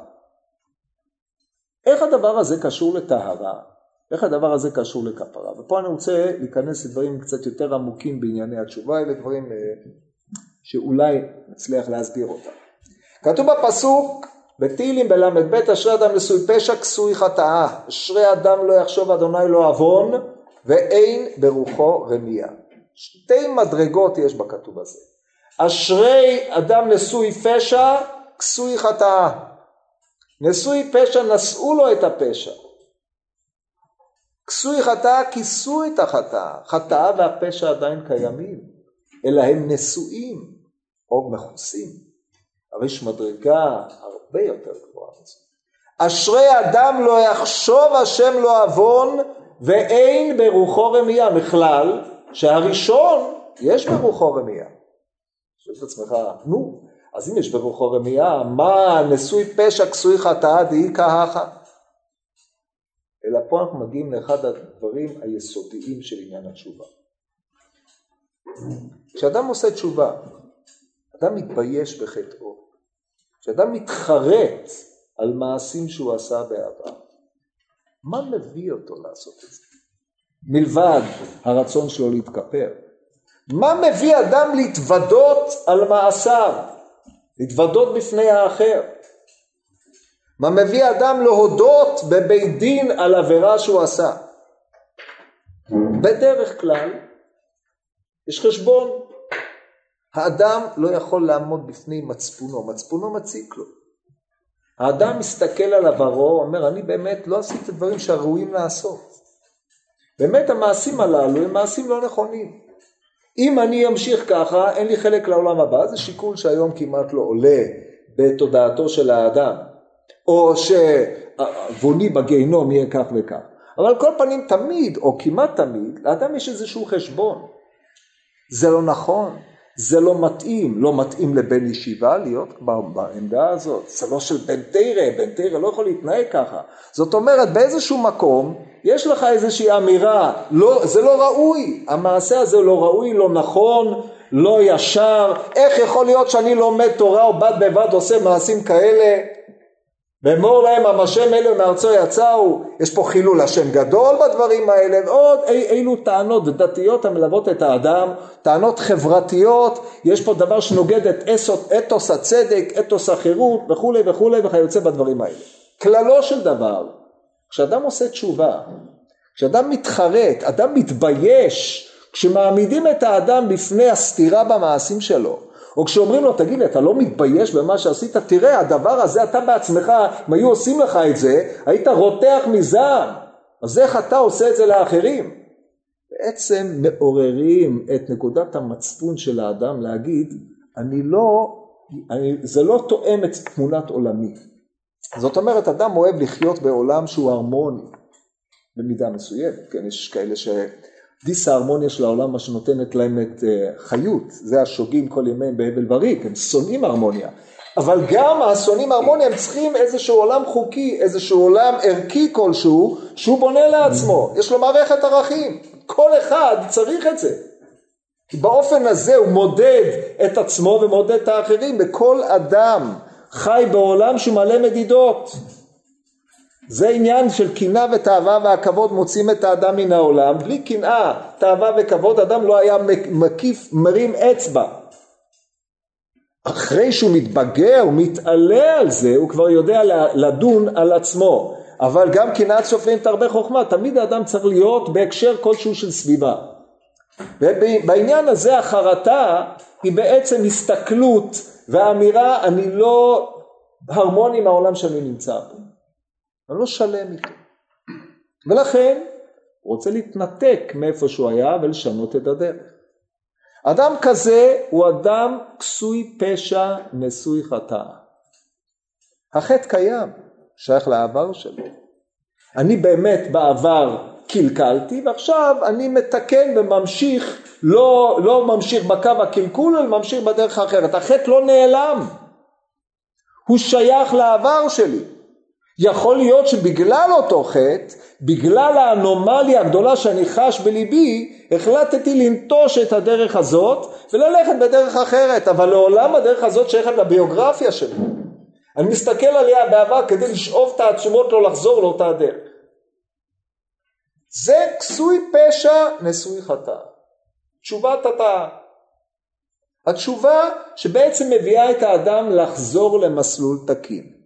איך הדבר הזה קשור לטהרה? איך הדבר הזה קשור לכפרה? ופה אני רוצה להיכנס לדברים קצת יותר עמוקים בענייני התשובה, אלה דברים אה, שאולי נצליח להסביר אותם. כתוב בפסוק בתהילים בל"ב אשרי אדם נשוי פשע כסוי חטאה אשרי אדם לא יחשוב אדוני לא עוון ואין ברוחו רמייה. שתי מדרגות יש בכתוב הזה. אשרי אדם נשוי פשע כסוי חטאה. נשוי פשע נשאו לו את הפשע. כסוי חטאה כיסו את החטאה. חטאה והפשע עדיין קיימים, אלא הם נשואים או מכוסים. אבל יש מדרגה הרבה יותר גבוהה מזה. אשרי אדם לא יחשוב השם לא עוון ואין ברוחו רמייה. בכלל, שהראשון יש ברוחו רמייה. שואל את עצמך, נו, אז אם יש ברוחו רמייה, מה נשוי פשע כסוי חטאה דהי כהכה? אלא פה אנחנו מגיעים לאחד הדברים היסודיים של עניין התשובה. כשאדם עושה תשובה, אדם מתבייש בחטאו. כשאדם מתחרט על מעשים שהוא עשה בעבר, מה מביא אותו לעשות את זה? מלבד הרצון שלו להתכפר. מה מביא אדם להתוודות על מעשיו? להתוודות בפני האחר? מה מביא אדם להודות בבית דין על עבירה שהוא עשה? בדרך כלל יש חשבון. האדם לא יכול לעמוד בפני מצפונו, מצפונו מציק לו. האדם מסתכל על עברו, אומר אני באמת לא עשיתי דברים שהראויים לעשות. באמת המעשים הללו הם מעשים לא נכונים. אם אני אמשיך ככה אין לי חלק לעולם הבא, זה שיקול שהיום כמעט לא עולה בתודעתו של האדם. או שעווני בגיהנום יהיה כך וכך. אבל על כל פנים תמיד, או כמעט תמיד, לאדם יש איזשהו חשבון. זה לא נכון, זה לא מתאים, לא מתאים לבן ישיבה להיות בעמדה הזאת, זה לא של בן תרא, בן תרא לא יכול להתנהג ככה. זאת אומרת, באיזשהו מקום יש לך איזושהי אמירה, לא, זה לא ראוי, המעשה הזה לא ראוי, לא נכון, לא ישר, איך יכול להיות שאני לומד תורה ובד בבד עושה מעשים כאלה? ואמור להם המשם אלו מארצו יצאו, יש פה חילול השם גדול בדברים האלה, ועוד אי, אילו טענות דתיות המלוות את האדם, טענות חברתיות, יש פה דבר שנוגד את אתוס, אתוס הצדק, אתוס החירות וכולי וכולי וכיוצא בדברים האלה. כללו של דבר, כשאדם עושה תשובה, כשאדם מתחרט, אדם מתבייש, כשמעמידים את האדם בפני הסתירה במעשים שלו, או כשאומרים לו, תגיד לי, אתה לא מתבייש במה שעשית? תראה, הדבר הזה, אתה בעצמך, אם היו עושים לך את זה, היית רותח מזעם. אז איך אתה עושה את זה לאחרים? בעצם מעוררים את נקודת המצפון של האדם להגיד, אני לא, אני, זה לא תואם את תמונת עולמי. זאת אומרת, אדם אוהב לחיות בעולם שהוא הרמוני, במידה מסוימת, כן, יש כאלה ש... דיס ההרמוניה של העולם מה שנותנת להם את אה, חיות, זה השוגים כל ימיהם בהבל וריק, הם שונאים הרמוניה. אבל גם השונאים הרמוניה הם צריכים איזשהו עולם חוקי, איזשהו עולם ערכי כלשהו, שהוא בונה לעצמו, יש לו מערכת ערכים, כל אחד צריך את זה. כי באופן הזה הוא מודד את עצמו ומודד את האחרים, וכל אדם חי בעולם שהוא מלא מדידות. זה עניין של קנאה ותאווה והכבוד מוצאים את האדם מן העולם. בלי קנאה, תאווה וכבוד אדם לא היה מקיף, מרים אצבע. אחרי שהוא מתבגר, הוא מתעלה על זה, הוא כבר יודע לדון על עצמו. אבל גם קנאת סופרים תרבה חוכמה, תמיד האדם צריך להיות בהקשר כלשהו של סביבה. ובעניין הזה החרטה היא בעצם הסתכלות ואמירה אני לא הרמוני עם העולם שאני נמצא בו. אני לא שלם איתו. ולכן הוא רוצה להתנתק מאיפה שהוא היה ולשנות את הדרך. אדם כזה הוא אדם כסוי פשע נשוי חטא. החטא קיים, שייך לעבר שלו. אני באמת בעבר קלקלתי ועכשיו אני מתקן וממשיך, לא, לא ממשיך בקו הקלקול אלא ממשיך בדרך האחרת. החטא לא נעלם, הוא שייך לעבר שלי. יכול להיות שבגלל אותו חטא, בגלל האנומליה הגדולה שאני חש בליבי, החלטתי לנטוש את הדרך הזאת וללכת בדרך אחרת, אבל לעולם הדרך הזאת שייכת לביוגרפיה שלי. אני מסתכל עליה בעבר כדי לשאוב תעצומות לא לחזור לאותה הדרך. זה כסוי פשע נשוי חטא. תשובת התא. התשובה שבעצם מביאה את האדם לחזור למסלול תקין.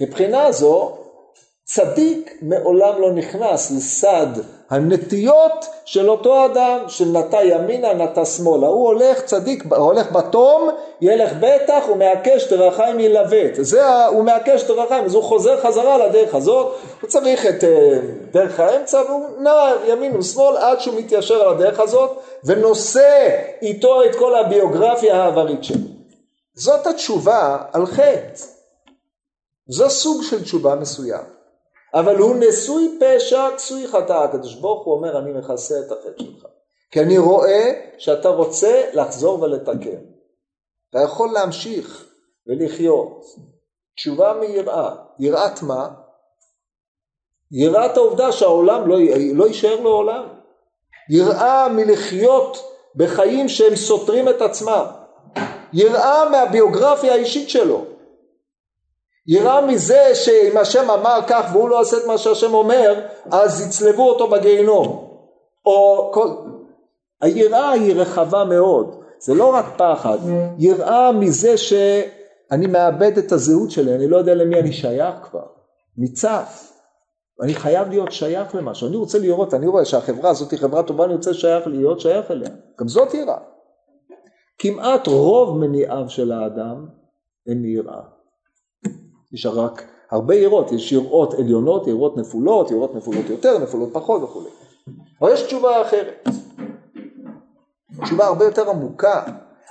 מבחינה זו צדיק מעולם לא נכנס לסד הנטיות של אותו אדם של נטה ימינה נטה שמאלה. הוא הולך צדיק הולך בתום ילך בטח ומעקש דרכיים ילווט זה הוא מעקש דרכיים אז הוא חוזר חזרה לדרך הזאת. הוא צריך את אה, דרך האמצע והוא נע ימין ושמאל עד שהוא מתיישר על הדרך הזאת ונושא איתו את כל הביוגרפיה העברית שלו. זאת התשובה על חטא זה סוג של תשובה מסוים. אבל הוא נשוי פשע כסוי חטא. הקדוש ברוך הוא אומר אני מכסה את החטא שלך. כי אני רואה שאתה רוצה לחזור ולתקן. אתה יכול להמשיך ולחיות. תשובה מיראה. יראת מה? יראת העובדה שהעולם לא, לא יישאר לעולם. יראה מלחיות בחיים שהם סותרים את עצמם. יראה מהביוגרפיה האישית שלו. יראה מזה שאם השם אמר כך והוא לא עושה את מה שהשם אומר, אז יצלבו אותו בגיהינום. או כל... היראה היא רחבה מאוד, זה לא רק פחד, יראה מזה שאני מאבד את הזהות שלי, אני לא יודע למי אני שייך כבר, ניצף. אני חייב להיות שייך למשהו, אני רוצה לראות, אני רואה שהחברה הזאת היא חברה טובה, אני רוצה שייך, להיות שייך אליה, גם זאת יראה. כמעט רוב מניעיו של האדם הם מיראה. יש רק הרבה יראות, יש יראות עליונות, יראות נפולות, יראות נפולות יותר, נפולות פחות וכו'. אבל יש תשובה אחרת, תשובה הרבה יותר עמוקה.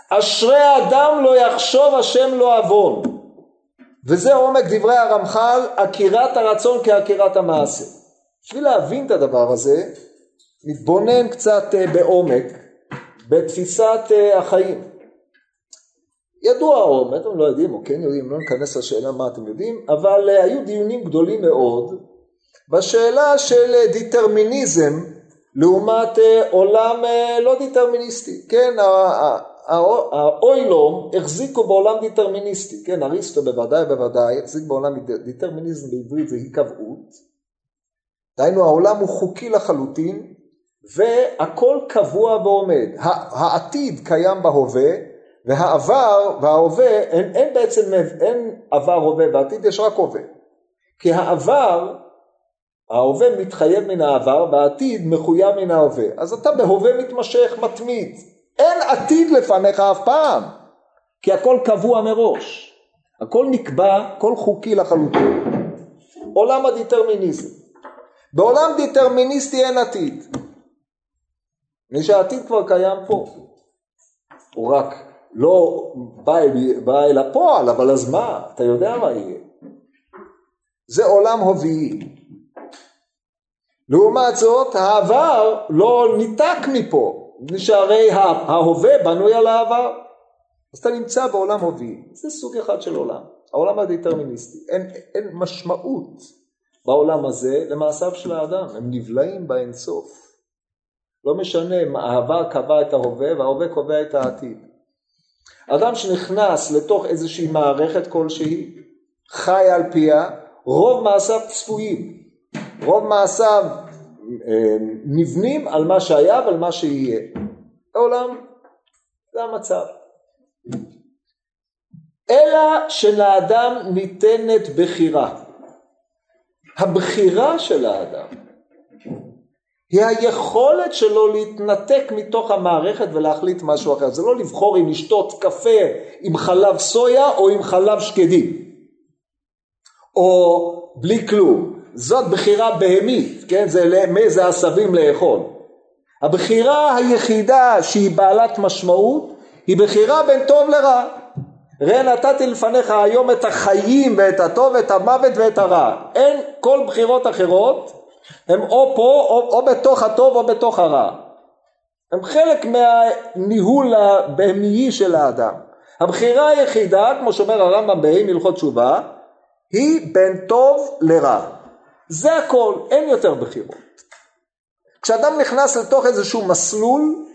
אשרי האדם לא יחשוב השם לא עוון. וזה עומק דברי הרמח"ל, עקירת הרצון כעקירת המעשה. בשביל להבין את הדבר הזה, נתבונן קצת אה, בעומק בתפיסת אה, החיים. ידוע או אתם לא יודעים או כן יודעים, לא ניכנס לשאלה מה אתם יודעים, אבל אה, היו דיונים גדולים מאוד בשאלה של דיטרמיניזם לעומת עולם לא דיטרמיניסטי, כן, האוילום החזיקו בעולם דיטרמיניסטי, כן, אריסטו בוודאי בוודאי החזיק בעולם דיטרמיניזם בעברית זה היקבעות, דהיינו העולם הוא חוקי לחלוטין והכל קבוע ועומד, העתיד קיים בהווה והעבר וההווה אין, אין בעצם, אין עבר הווה ועתיד יש רק הווה, כי העבר ההווה מתחייב מן העבר והעתיד מחויב מן ההווה אז אתה בהווה מתמשך מתמיד אין עתיד לפניך אף פעם, כי הכל קבוע מראש, הכל נקבע, כל חוקי לחלוטין. עולם הדיטרמיניזם. בעולם דיטרמיניסטי אין עתיד. מפני שהעתיד כבר קיים פה. הוא רק לא בא אל, בא אל הפועל, אבל אז מה? אתה יודע מה יהיה. זה עולם הוביעי. לעומת זאת, העבר לא ניתק מפה. שהרי ההווה בנוי על העבר. אז אתה נמצא בעולם הובי, זה סוג אחד של עולם, העולם הדטרמיניסטי. אין, אין משמעות בעולם הזה למעשיו של האדם, הם נבלעים באינסוף. לא משנה העבר קבע את ההווה וההווה קובע את העתיד. אדם שנכנס לתוך איזושהי מערכת כלשהי, חי על פיה, רוב מעשיו צפויים, רוב מעשיו נבנים על מה שהיה ועל מה שיהיה. העולם זה המצב. אלא שלאדם ניתנת בחירה. הבחירה של האדם היא היכולת שלו להתנתק מתוך המערכת ולהחליט משהו אחר. זה לא לבחור אם לשתות קפה עם חלב סויה או עם חלב שקדים. או בלי כלום. זאת בחירה בהמית, כן? זה, זה עשבים לאכול. הבחירה היחידה שהיא בעלת משמעות היא בחירה בין טוב לרע. ראה נתתי לפניך היום את החיים ואת הטוב ואת המוות ואת הרע. אין כל בחירות אחרות הם או פה או, או בתוך הטוב או בתוך הרע. הם חלק מהניהול הבהמי של האדם. הבחירה היחידה, כמו שאומר הרמב"ם בה"א הלכות תשובה, היא בין טוב לרע. זה הכל, אין יותר בחירות. כשאדם נכנס לתוך איזשהו מסלול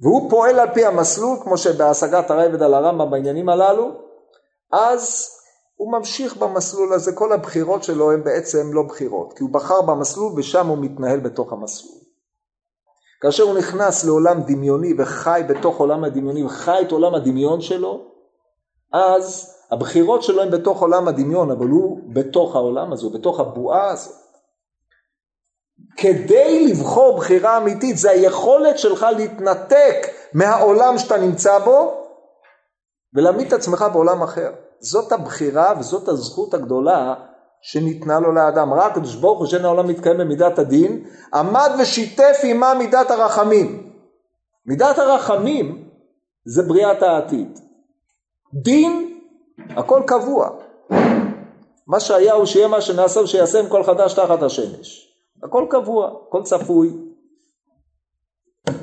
והוא פועל על פי המסלול כמו שבהשגת הרייבד על הרמב"ם בעניינים הללו אז הוא ממשיך במסלול הזה, כל הבחירות שלו הן בעצם לא בחירות כי הוא בחר במסלול ושם הוא מתנהל בתוך המסלול. כאשר הוא נכנס לעולם דמיוני וחי בתוך עולם הדמיוני וחי את עולם הדמיון שלו אז הבחירות שלו הן בתוך עולם הדמיון, אבל הוא בתוך העולם הזה, בתוך הבועה הזאת. כדי לבחור בחירה אמיתית, זה היכולת שלך להתנתק מהעולם שאתה נמצא בו ולהעמיד את עצמך בעולם אחר. זאת הבחירה וזאת הזכות הגדולה שניתנה לו לאדם. רק הקדוש ברוך הוא שאין העולם מתקיים במידת הדין, עמד ושיתף עמה מידת הרחמים. מידת הרחמים זה בריאת העתיד. דין הכל קבוע. מה שהיה הוא שיהיה מה שנעשה הוא שיעשה עם כל חדש תחת השמש. הכל קבוע, הכל צפוי.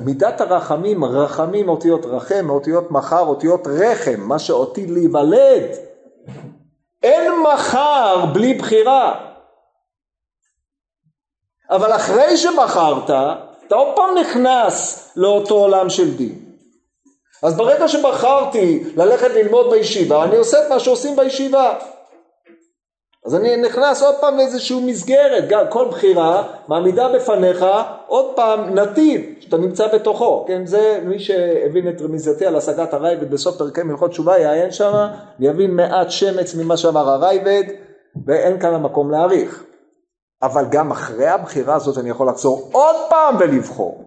מידת הרחמים, רחמים אותיות רחם, אותיות מחר, אותיות רחם, מה שאותי להיוולד. אין מחר בלי בחירה. אבל אחרי שבחרת, אתה עוד פעם נכנס לאותו עולם של דין. אז ברגע שבחרתי ללכת ללמוד בישיבה, אני עושה את מה שעושים בישיבה. אז אני נכנס עוד פעם לאיזושהי מסגרת, גם כל בחירה מעמידה בפניך עוד פעם נתיב שאתה נמצא בתוכו, כן, זה מי שהבין את רמיזתי על השגת הרייבד בסוף פרקי מלכות תשובה יעיין שם, יבין מעט שמץ ממה שאמר הרייבד ואין כאן המקום להעריך. אבל גם אחרי הבחירה הזאת אני יכול לחזור עוד פעם ולבחור.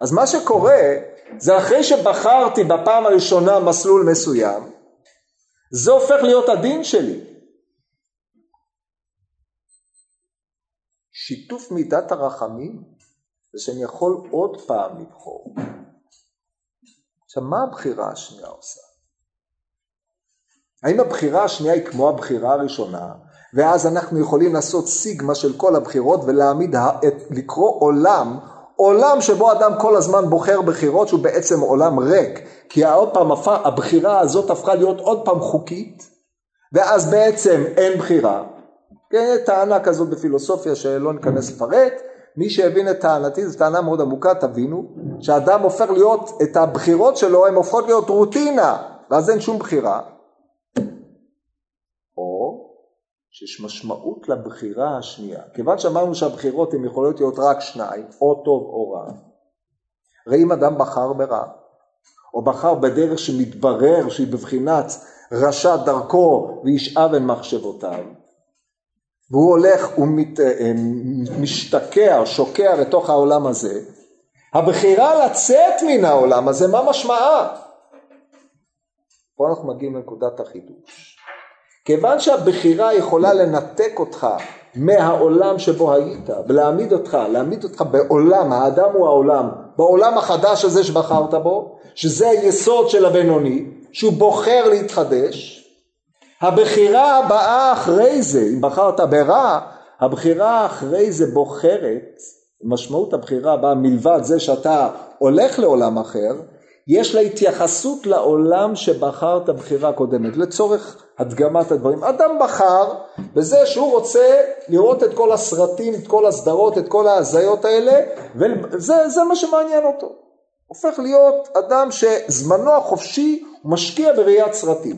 אז מה שקורה זה אחרי שבחרתי בפעם הראשונה מסלול מסוים, זה הופך להיות הדין שלי. שיתוף מידת הרחמים זה שאני יכול עוד פעם לבחור. עכשיו מה הבחירה השנייה עושה? האם הבחירה השנייה היא כמו הבחירה הראשונה? ואז אנחנו יכולים לעשות סיגמה של כל הבחירות ולהעמיד, לקרוא עולם, עולם שבו אדם כל הזמן בוחר בחירות שהוא בעצם עולם ריק, כי עוד פעם הבחירה הזאת הפכה להיות עוד פעם חוקית, ואז בעצם אין בחירה. כן, טענה כזאת בפילוסופיה שלא ניכנס לפרט, מי שהבין את טענתי, זו טענה מאוד עמוקה, תבינו, שאדם הופך להיות, את הבחירות שלו הן הופכות להיות רוטינה, ואז אין שום בחירה. או שיש משמעות לבחירה השנייה. כיוון שאמרנו שהבחירות הן יכולות להיות רק שניים, או טוב או רע. הרי אם אדם בחר ברע, או בחר בדרך שמתברר שהיא בבחינת רשע דרכו ואיש אבן מחשבותיו, והוא הולך ומשתקע, אה, שוקע לתוך העולם הזה, הבחירה לצאת מן העולם הזה, מה משמעה? פה אנחנו מגיעים לנקודת החידוש. כיוון שהבחירה יכולה לנתק אותך מהעולם שבו היית ולהעמיד אותך, להעמיד אותך בעולם, האדם הוא העולם, בעולם החדש הזה שבחרת בו, שזה היסוד של הבינוני, שהוא בוחר להתחדש, הבחירה הבאה אחרי זה, אם בחרת ברע, הבחירה אחרי זה בוחרת, משמעות הבחירה הבאה מלבד זה שאתה הולך לעולם אחר, יש לה התייחסות לעולם שבחרת בחירה קודמת, לצורך הדגמת הדברים. אדם בחר בזה שהוא רוצה לראות את כל הסרטים, את כל הסדרות, את כל ההזיות האלה, וזה מה שמעניין אותו. הופך להיות אדם שזמנו החופשי משקיע בראיית סרטים.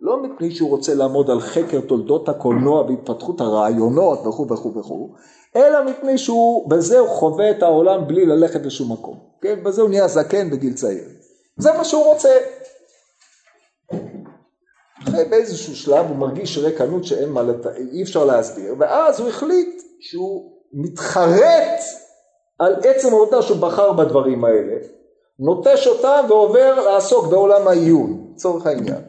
לא מפני שהוא רוצה לעמוד על חקר תולדות הקולנוע והתפתחות הרעיונות וכו' וכו' וכו', אלא מפני שהוא, בזה הוא חווה את העולם בלי ללכת לשום מקום. כן? בזה הוא נהיה זקן בגיל צעיר. זה מה שהוא רוצה. אחרי באיזשהו שלב הוא מרגיש ריקנות שאין מה, לת... אי אפשר להסביר, ואז הוא החליט שהוא מתחרט על עצם העובדה שהוא בחר בדברים האלה, נוטש אותם ועובר לעסוק בעולם העיון, לצורך העניין.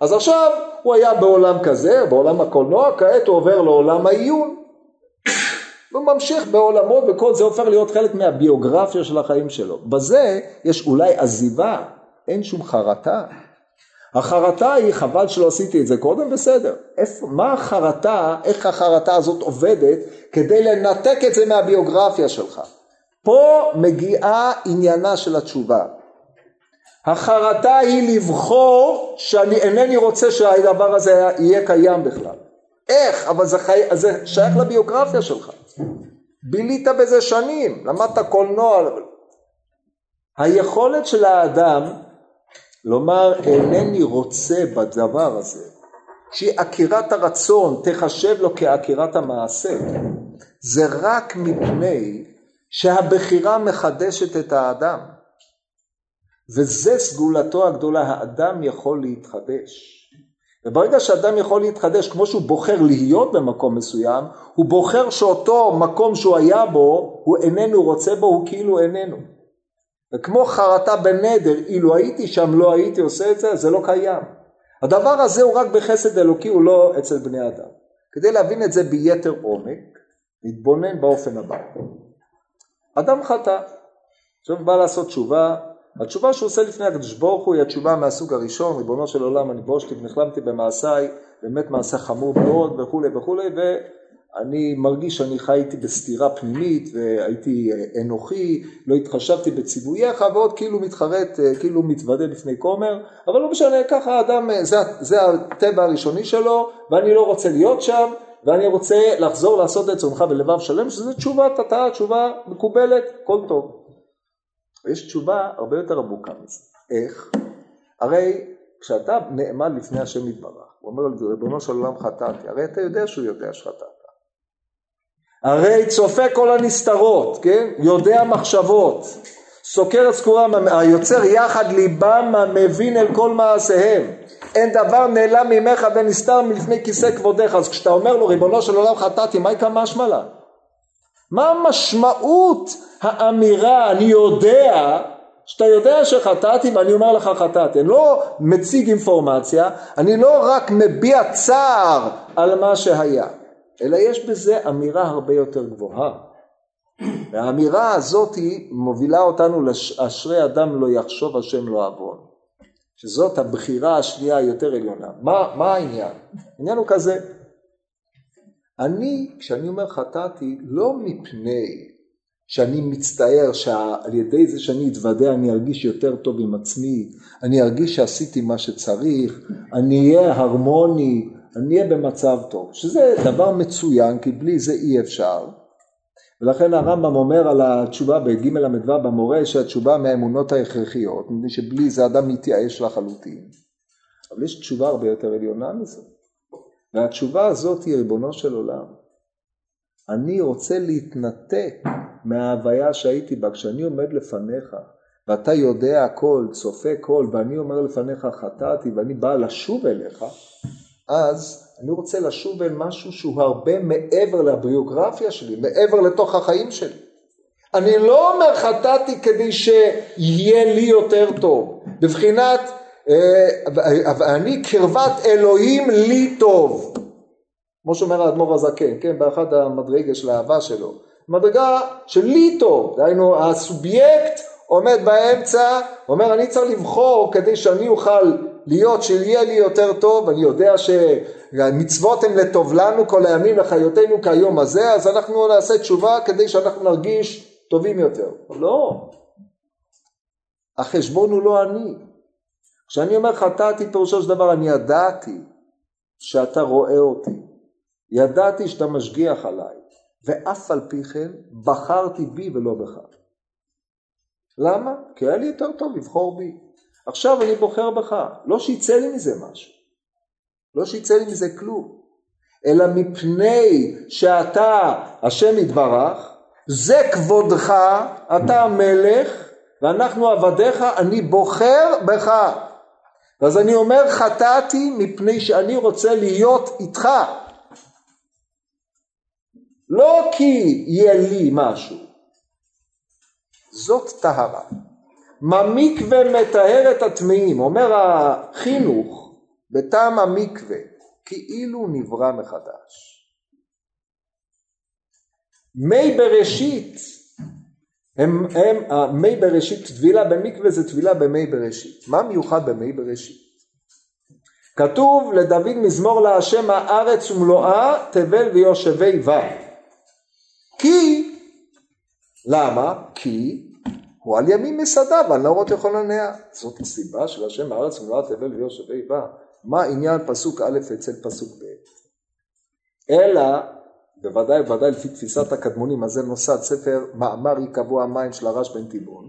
אז עכשיו הוא היה בעולם כזה, בעולם הקולנוע, כעת הוא עובר לעולם העיון. הוא ממשיך בעולמות וכל זה הופך להיות חלק מהביוגרפיה של החיים שלו. בזה יש אולי עזיבה, אין שום חרטה. החרטה היא, חבל שלא עשיתי את זה קודם, בסדר. איפה, מה החרטה, איך החרטה הזאת עובדת כדי לנתק את זה מהביוגרפיה שלך. פה מגיעה עניינה של התשובה. החרטה היא לבחור שאני אינני רוצה שהדבר הזה יהיה קיים בכלל. איך? אבל זה, חי... זה שייך לביוגרפיה שלך. בילית בזה שנים, למדת קולנוע. היכולת של האדם לומר אינני רוצה בדבר הזה, שהיא עקירת הרצון תחשב לו כעקירת המעשה, זה רק מפני שהבחירה מחדשת את האדם. וזה סגולתו הגדולה, האדם יכול להתחדש. וברגע שאדם יכול להתחדש, כמו שהוא בוחר להיות במקום מסוים, הוא בוחר שאותו מקום שהוא היה בו, הוא איננו רוצה בו, הוא כאילו איננו. וכמו חרטה בנדר, אילו הייתי שם לא הייתי עושה את זה, זה לא קיים. הדבר הזה הוא רק בחסד אלוקי, הוא לא אצל בני אדם. כדי להבין את זה ביתר עומק, להתבונן באופן הבא. אדם חטא, עכשיו בא לעשות תשובה, התשובה שהוא עושה לפני הקדוש ברוך הוא היא התשובה מהסוג הראשון, ריבונו של עולם אני בושתי ונכלמתי במעשיי, באמת מעשה חמור מאוד וכולי וכולי, ואני מרגיש שאני חייתי בסתירה פנימית והייתי אנוכי, לא התחשבתי בציווייך ועוד כאילו מתחרט, כאילו מתוודה לפני כומר, אבל לא משנה, ככה האדם, זה, זה הטבע הראשוני שלו ואני לא רוצה להיות שם ואני רוצה לחזור לעשות את רצונך בלבב שלם, שזו תשובה תתה, תשובה מקובלת, כל טוב. ויש תשובה הרבה יותר עמוקה מזה. איך? הרי כשאתה נאמן לפני השם יתברך, הוא אומר ריבונו של עולם חטאתי, הרי אתה יודע שהוא יודע שחטאת. הרי צופה כל הנסתרות, כן? יודע מחשבות, סוקר את סקורם, היוצר יחד ליבם המבין אל כל מעשיהם. אין דבר נעלם ממך ונסתר מלפני כיסא כבודך. אז כשאתה אומר לו, ריבונו של עולם חטאתי, מה יקרה משמע לה? מה משמעות האמירה אני יודע שאתה יודע שחטאתי ואני אומר לך חטאתי, אני לא מציג אינפורמציה, אני לא רק מביע צער על מה שהיה, אלא יש בזה אמירה הרבה יותר גבוהה. והאמירה הזאת היא מובילה אותנו לאשרי אדם לא יחשוב השם לא עוון. שזאת הבחירה השנייה היותר עליונה. מה, מה העניין? העניין הוא כזה, אני, כשאני אומר חטאתי, לא מפני שאני מצטער שעל ידי זה שאני אתוודע אני ארגיש יותר טוב עם עצמי, אני ארגיש שעשיתי מה שצריך, אני אהיה הרמוני, אני אהיה במצב טוב, שזה דבר מצוין כי בלי זה אי אפשר. ולכן הרמב"ם אומר על התשובה בג' ל"ו במורה שהתשובה מהאמונות ההכרחיות, מפני שבלי זה אדם מתייאש לחלוטין. אבל יש תשובה הרבה יותר עליונה מזה. והתשובה הזאת היא ריבונו של עולם. אני רוצה להתנתק מההוויה שהייתי בה, כשאני עומד לפניך ואתה יודע הכל, צופה כל, ואני אומר לפניך חטאתי ואני בא לשוב אליך, אז אני רוצה לשוב אל משהו שהוא הרבה מעבר לביוגרפיה שלי, מעבר לתוך החיים שלי. אני לא אומר חטאתי כדי שיהיה לי יותר טוב, בבחינת אני קרבת אלוהים לי טוב, כמו שאומר האדמו"ר הזקן, כן, באחד המדרגה של האהבה שלו, מדרגה של לי טוב, דהיינו הסובייקט עומד באמצע, אומר אני צריך לבחור כדי שאני אוכל להיות, שיהיה לי יותר טוב, אני יודע שהמצוות הן לטוב לנו כל הימים לחיותנו כיום הזה, אז אנחנו נעשה תשובה כדי שאנחנו נרגיש טובים יותר. לא, החשבון הוא לא אני. כשאני אומר חטאתי פירושו של דבר אני ידעתי שאתה רואה אותי, ידעתי שאתה משגיח עליי, ואף על פי כן בחרתי בי ולא בך. למה? כי היה לי יותר טוב לבחור בי. עכשיו אני בוחר בך, לא שיצא לי מזה משהו, לא שיצא לי מזה כלום, אלא מפני שאתה השם יתברך, זה כבודך, אתה המלך, ואנחנו עבדיך, אני בוחר בך. אז אני אומר חטאתי מפני שאני רוצה להיות איתך. לא כי יהיה לי משהו. זאת טהרה. ממקווה מטהר את הטמאים, אומר החינוך בטעם המקווה, כאילו נברא מחדש. מי בראשית הם, הם, מי בראשית, טבילה במקווה זה טבילה במי בראשית. מה מיוחד במי בראשית? כתוב לדוד מזמור להשם הארץ ומלואה תבל ויושבי בה. כי, למה? כי הוא על ימין מסדה ועל נאורות יכול לנע. זאת הסיבה של השם הארץ ומלואה תבל ויושבי בה. מה עניין פסוק א' אצל פסוק ב'? אלא בוודאי ובוודאי לפי תפיסת הקדמונים, אז זה נוסד ספר מאמר ייקבעו המים של הרש בן תיבון.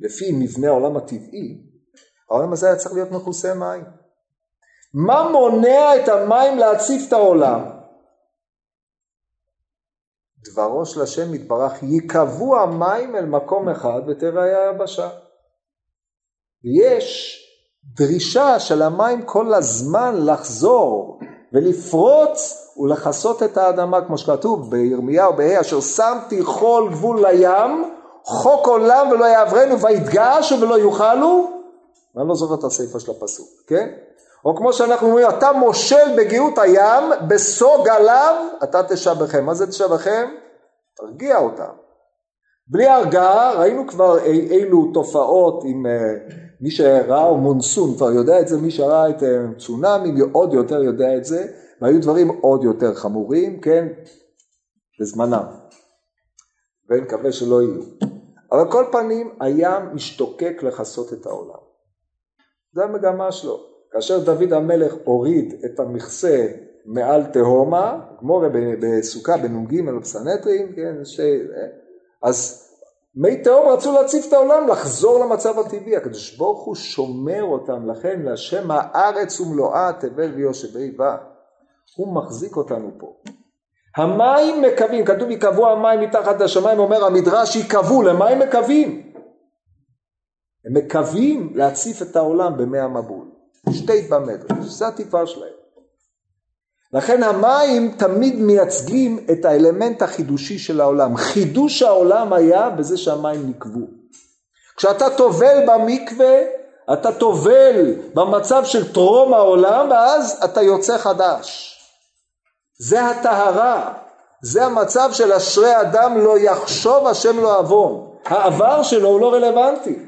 לפי מבנה העולם הטבעי, העולם הזה היה צריך להיות מכוסה מים. מה מונע את המים להציף את העולם? דברו של השם יתברך, ייקבעו המים אל מקום אחד ותראה היבשה. ויש דרישה של המים כל הזמן לחזור ולפרוץ ולכסות את האדמה, כמו שכתוב בירמיהו בה' אשר שמתי כל גבול לים, חוק עולם ולא יעברנו ויתגעשו ולא יוכלו, אני לא זוכר את הסיפה של הפסוק, כן? או כמו שאנחנו אומרים, אתה מושל בגאות הים, בסוג עליו, אתה תשבחם. מה זה תשבחם? תרגיע אותם. בלי הרגעה, ראינו כבר אי, אילו תופעות עם uh, מי שראה מונסון, כבר יודע את זה, מי שראה את uh, צונאמי עוד יותר יודע את זה, והיו דברים עוד יותר חמורים, כן, בזמנם, ונקווה שלא יהיו. אבל כל פנים הים משתוקק לכסות את העולם. זה המגמה שלו. כאשר דוד המלך הוריד את המכסה מעל תהומה, כמו בסוכה בנ"ג בסנהדרין, כן, ש... אז מי תהום רצו להציף את העולם, לחזור למצב הטבעי, הקדוש ברוך הוא שומר אותם, לכן להשם הארץ ומלואה תבל ויושבי בה. הוא מחזיק אותנו פה. המים מקווים, כתוב יקבעו המים מתחת לשמיים, אומר המדרש יקבעו, למה הם מקווים? הם מקווים להציף את העולם במי המבול. שתי במדרש, זה התקווה שלהם. לכן המים תמיד מייצגים את האלמנט החידושי של העולם. חידוש העולם היה בזה שהמים נקבו. כשאתה טובל במקווה, אתה טובל במצב של טרום העולם, ואז אתה יוצא חדש. זה הטהרה, זה המצב של אשרי אדם לא יחשוב השם לא עוון. העבר שלו הוא לא רלוונטי.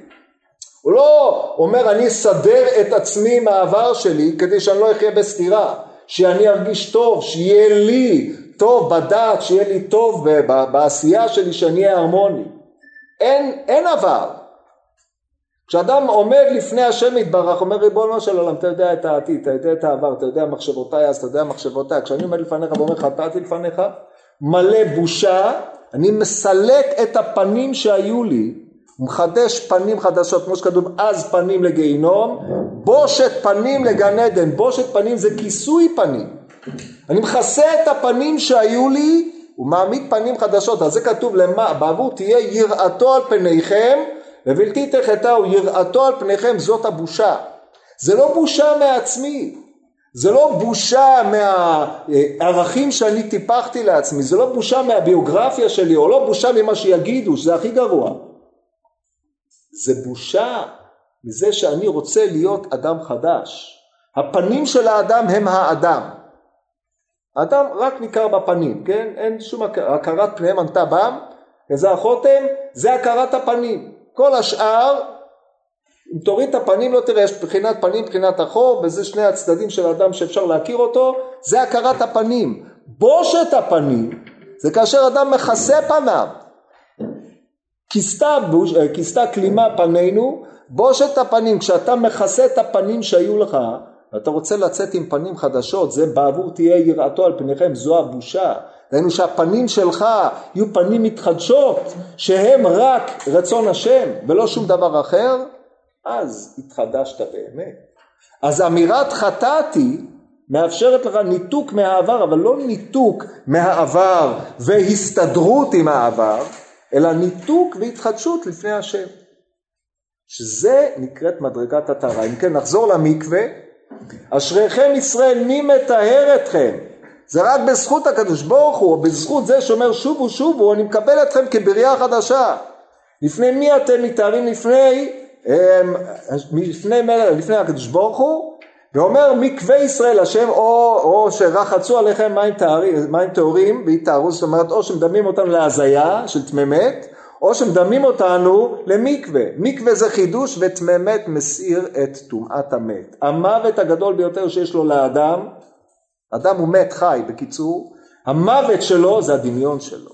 הוא לא אומר אני אסדר את עצמי מהעבר שלי כדי שאני לא אחיה בסתירה, שאני ארגיש טוב, שיהיה לי טוב בדת, שיהיה לי טוב בעשייה שלי, שאני אהיה הרמוני. אין, אין עבר. כשאדם עומד לפני השם יתברך, אומר ריבונו של עולם, אתה יודע את העתיד, אתה יודע את העבר, אתה יודע מחשבותיי אז, אתה יודע מחשבותיי, כשאני עומד לפניך ואומר חטאתי לפניך, מלא בושה, אני מסלק את הפנים שהיו לי, מחדש פנים חדשות, כמו שכתוב אז פנים לגיהינום, בושת פנים לגן עדן, בושת פנים זה כיסוי פנים, אני מכסה את הפנים שהיו לי ומעמיד פנים חדשות, אז זה כתוב למה, בעבור תהיה יראתו על פניכם ובלתי תחתהו יראתו על פניכם זאת הבושה. זה לא בושה מעצמי, זה לא בושה מהערכים שאני טיפחתי לעצמי, זה לא בושה מהביוגרפיה שלי, או לא בושה ממה שיגידו, שזה הכי גרוע. זה בושה מזה שאני רוצה להיות אדם חדש. הפנים של האדם הם האדם. האדם רק ניכר בפנים, כן? אין שום הכר, הכרת פניהם ענתה בם, וזה החותם, זה הכרת הפנים. כל השאר, אם תוריד את הפנים לא תראה, יש מבחינת פנים, מבחינת החור, וזה שני הצדדים של האדם שאפשר להכיר אותו, זה הכרת הפנים. בושת הפנים, זה כאשר אדם מכסה פניו. כיסתה, אה, כלימה פנינו, בושת הפנים, כשאתה מכסה את הפנים שהיו לך, ואתה רוצה לצאת עם פנים חדשות, זה בעבור תהיה יראתו על פניכם, זו הבושה. דהיינו שהפנים שלך יהיו פנים מתחדשות, שהם רק רצון השם ולא שום דבר אחר, אז התחדשת באמת. אז אמירת חטאתי מאפשרת לך ניתוק מהעבר, אבל לא ניתוק מהעבר והסתדרות עם העבר, אלא ניתוק והתחדשות לפני השם. שזה נקראת מדרגת הטהרה. אם כן, נחזור למקווה. אשריכם ישראל, מי מטהר אתכם? זה רק בזכות הקדוש ברוך הוא, בזכות זה שאומר שובו שובו, אני מקבל אתכם כבריאה חדשה. לפני מי אתם מתארים לפני, אמ, לפני, לפני הקדוש ברוך הוא, ואומר מקווה ישראל השם או, או שרחצו עליכם מים, טהורים והתארו, זאת אומרת או שמדמים אותנו להזיה של תממת, או שמדמים אותנו למקווה. מקווה זה חידוש ותממת מסיר את טומאת המת. המוות הגדול ביותר שיש לו לאדם אדם הוא מת חי, בקיצור, המוות שלו זה הדמיון שלו.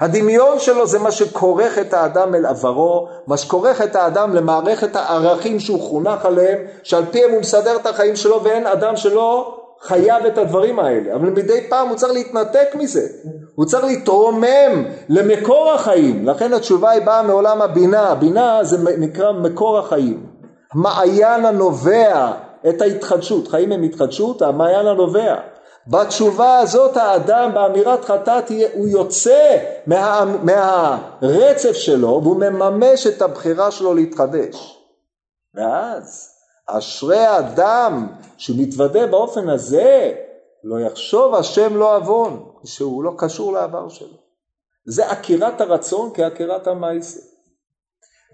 הדמיון שלו זה מה שכורך את האדם אל עברו, מה שכורך את האדם למערכת הערכים שהוא חונך עליהם, שעל פיהם הוא מסדר את החיים שלו ואין אדם שלא חייב את הדברים האלה, אבל מדי פעם הוא צריך להתנתק מזה, הוא צריך להתרומם למקור החיים, לכן התשובה היא באה מעולם הבינה, הבינה זה נקרא מקור החיים, מעיין הנובע את ההתחדשות, חיים הם התחדשות, המעיין הנובע. בתשובה הזאת האדם באמירת חטאת הוא יוצא מה, מהרצף שלו והוא מממש את הבחירה שלו להתחדש. ואז אשרי האדם שמתוודה באופן הזה לא יחשוב השם לא עוון שהוא לא קשור לעבר שלו. זה עקירת הרצון כעקירת המעשה.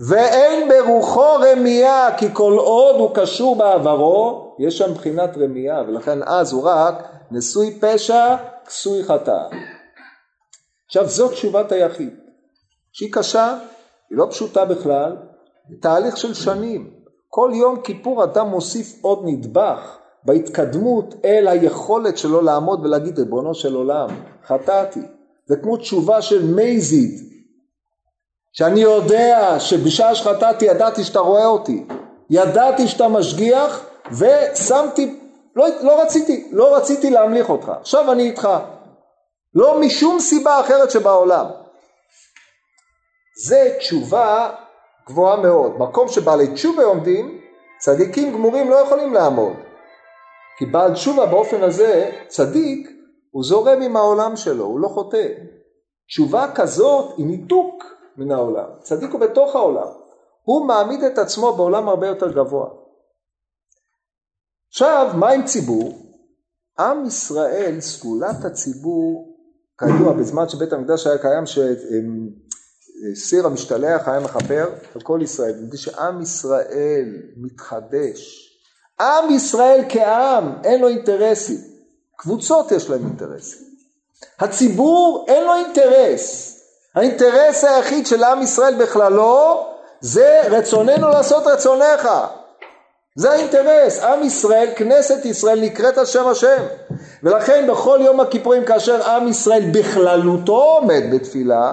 ואין ברוחו רמייה כי כל עוד הוא קשור בעברו יש שם בחינת רמייה ולכן אז הוא רק נשוי פשע כסוי חטא. עכשיו זאת תשובת היחיד שהיא קשה, היא לא פשוטה בכלל, תהליך של שנים. כל יום כיפור אדם מוסיף עוד נדבך בהתקדמות אל היכולת שלו לעמוד ולהגיד ריבונו של עולם חטאתי. זה כמו תשובה של מייזיד שאני יודע שבשעה שחטאתי ידעתי שאתה רואה אותי, ידעתי שאתה משגיח ושמתי, לא, לא רציתי, לא רציתי להמליך אותך, עכשיו אני איתך, לא משום סיבה אחרת שבעולם. זה תשובה גבוהה מאוד, מקום שבעלי תשובה עומדים, צדיקים גמורים לא יכולים לעמוד, כי בעל תשובה באופן הזה, צדיק, הוא זורם עם העולם שלו, הוא לא חוטא. תשובה כזאת היא ניתוק מן העולם. צדיק הוא בתוך העולם. הוא מעמיד את עצמו בעולם הרבה יותר גבוה. עכשיו, מה עם ציבור? עם ישראל, סגולת הציבור, כידוע, בזמן שבית המקדש היה קיים, שסיר המשתלח היה מכפר על כל ישראל, מפני שעם ישראל מתחדש. עם ישראל כעם, אין לו אינטרסים. קבוצות יש להם אינטרסים. הציבור אין לו אינטרס. האינטרס היחיד של עם ישראל בכללו זה רצוננו לעשות רצונך. זה האינטרס, עם ישראל, כנסת ישראל נקראת על שם השם ולכן בכל יום הכיפורים כאשר עם ישראל בכללותו עומד בתפילה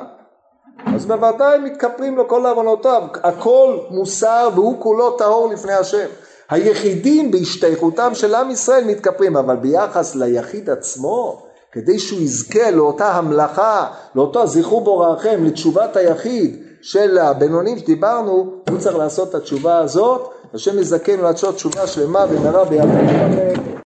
אז בוודאי מתכפרים לו כל עוונותיו, הכל מוסר והוא כולו טהור לפני השם. היחידים בהשתייכותם של עם ישראל מתכפרים, אבל ביחס ליחיד עצמו, כדי שהוא יזכה לאותה המלאכה, לאותו זכרו בוראכם, לתשובת היחיד של הבינונים שדיברנו, הוא צריך לעשות את התשובה הזאת, השם יזכנו לעשות תשובה שלמה ונראה בימינו.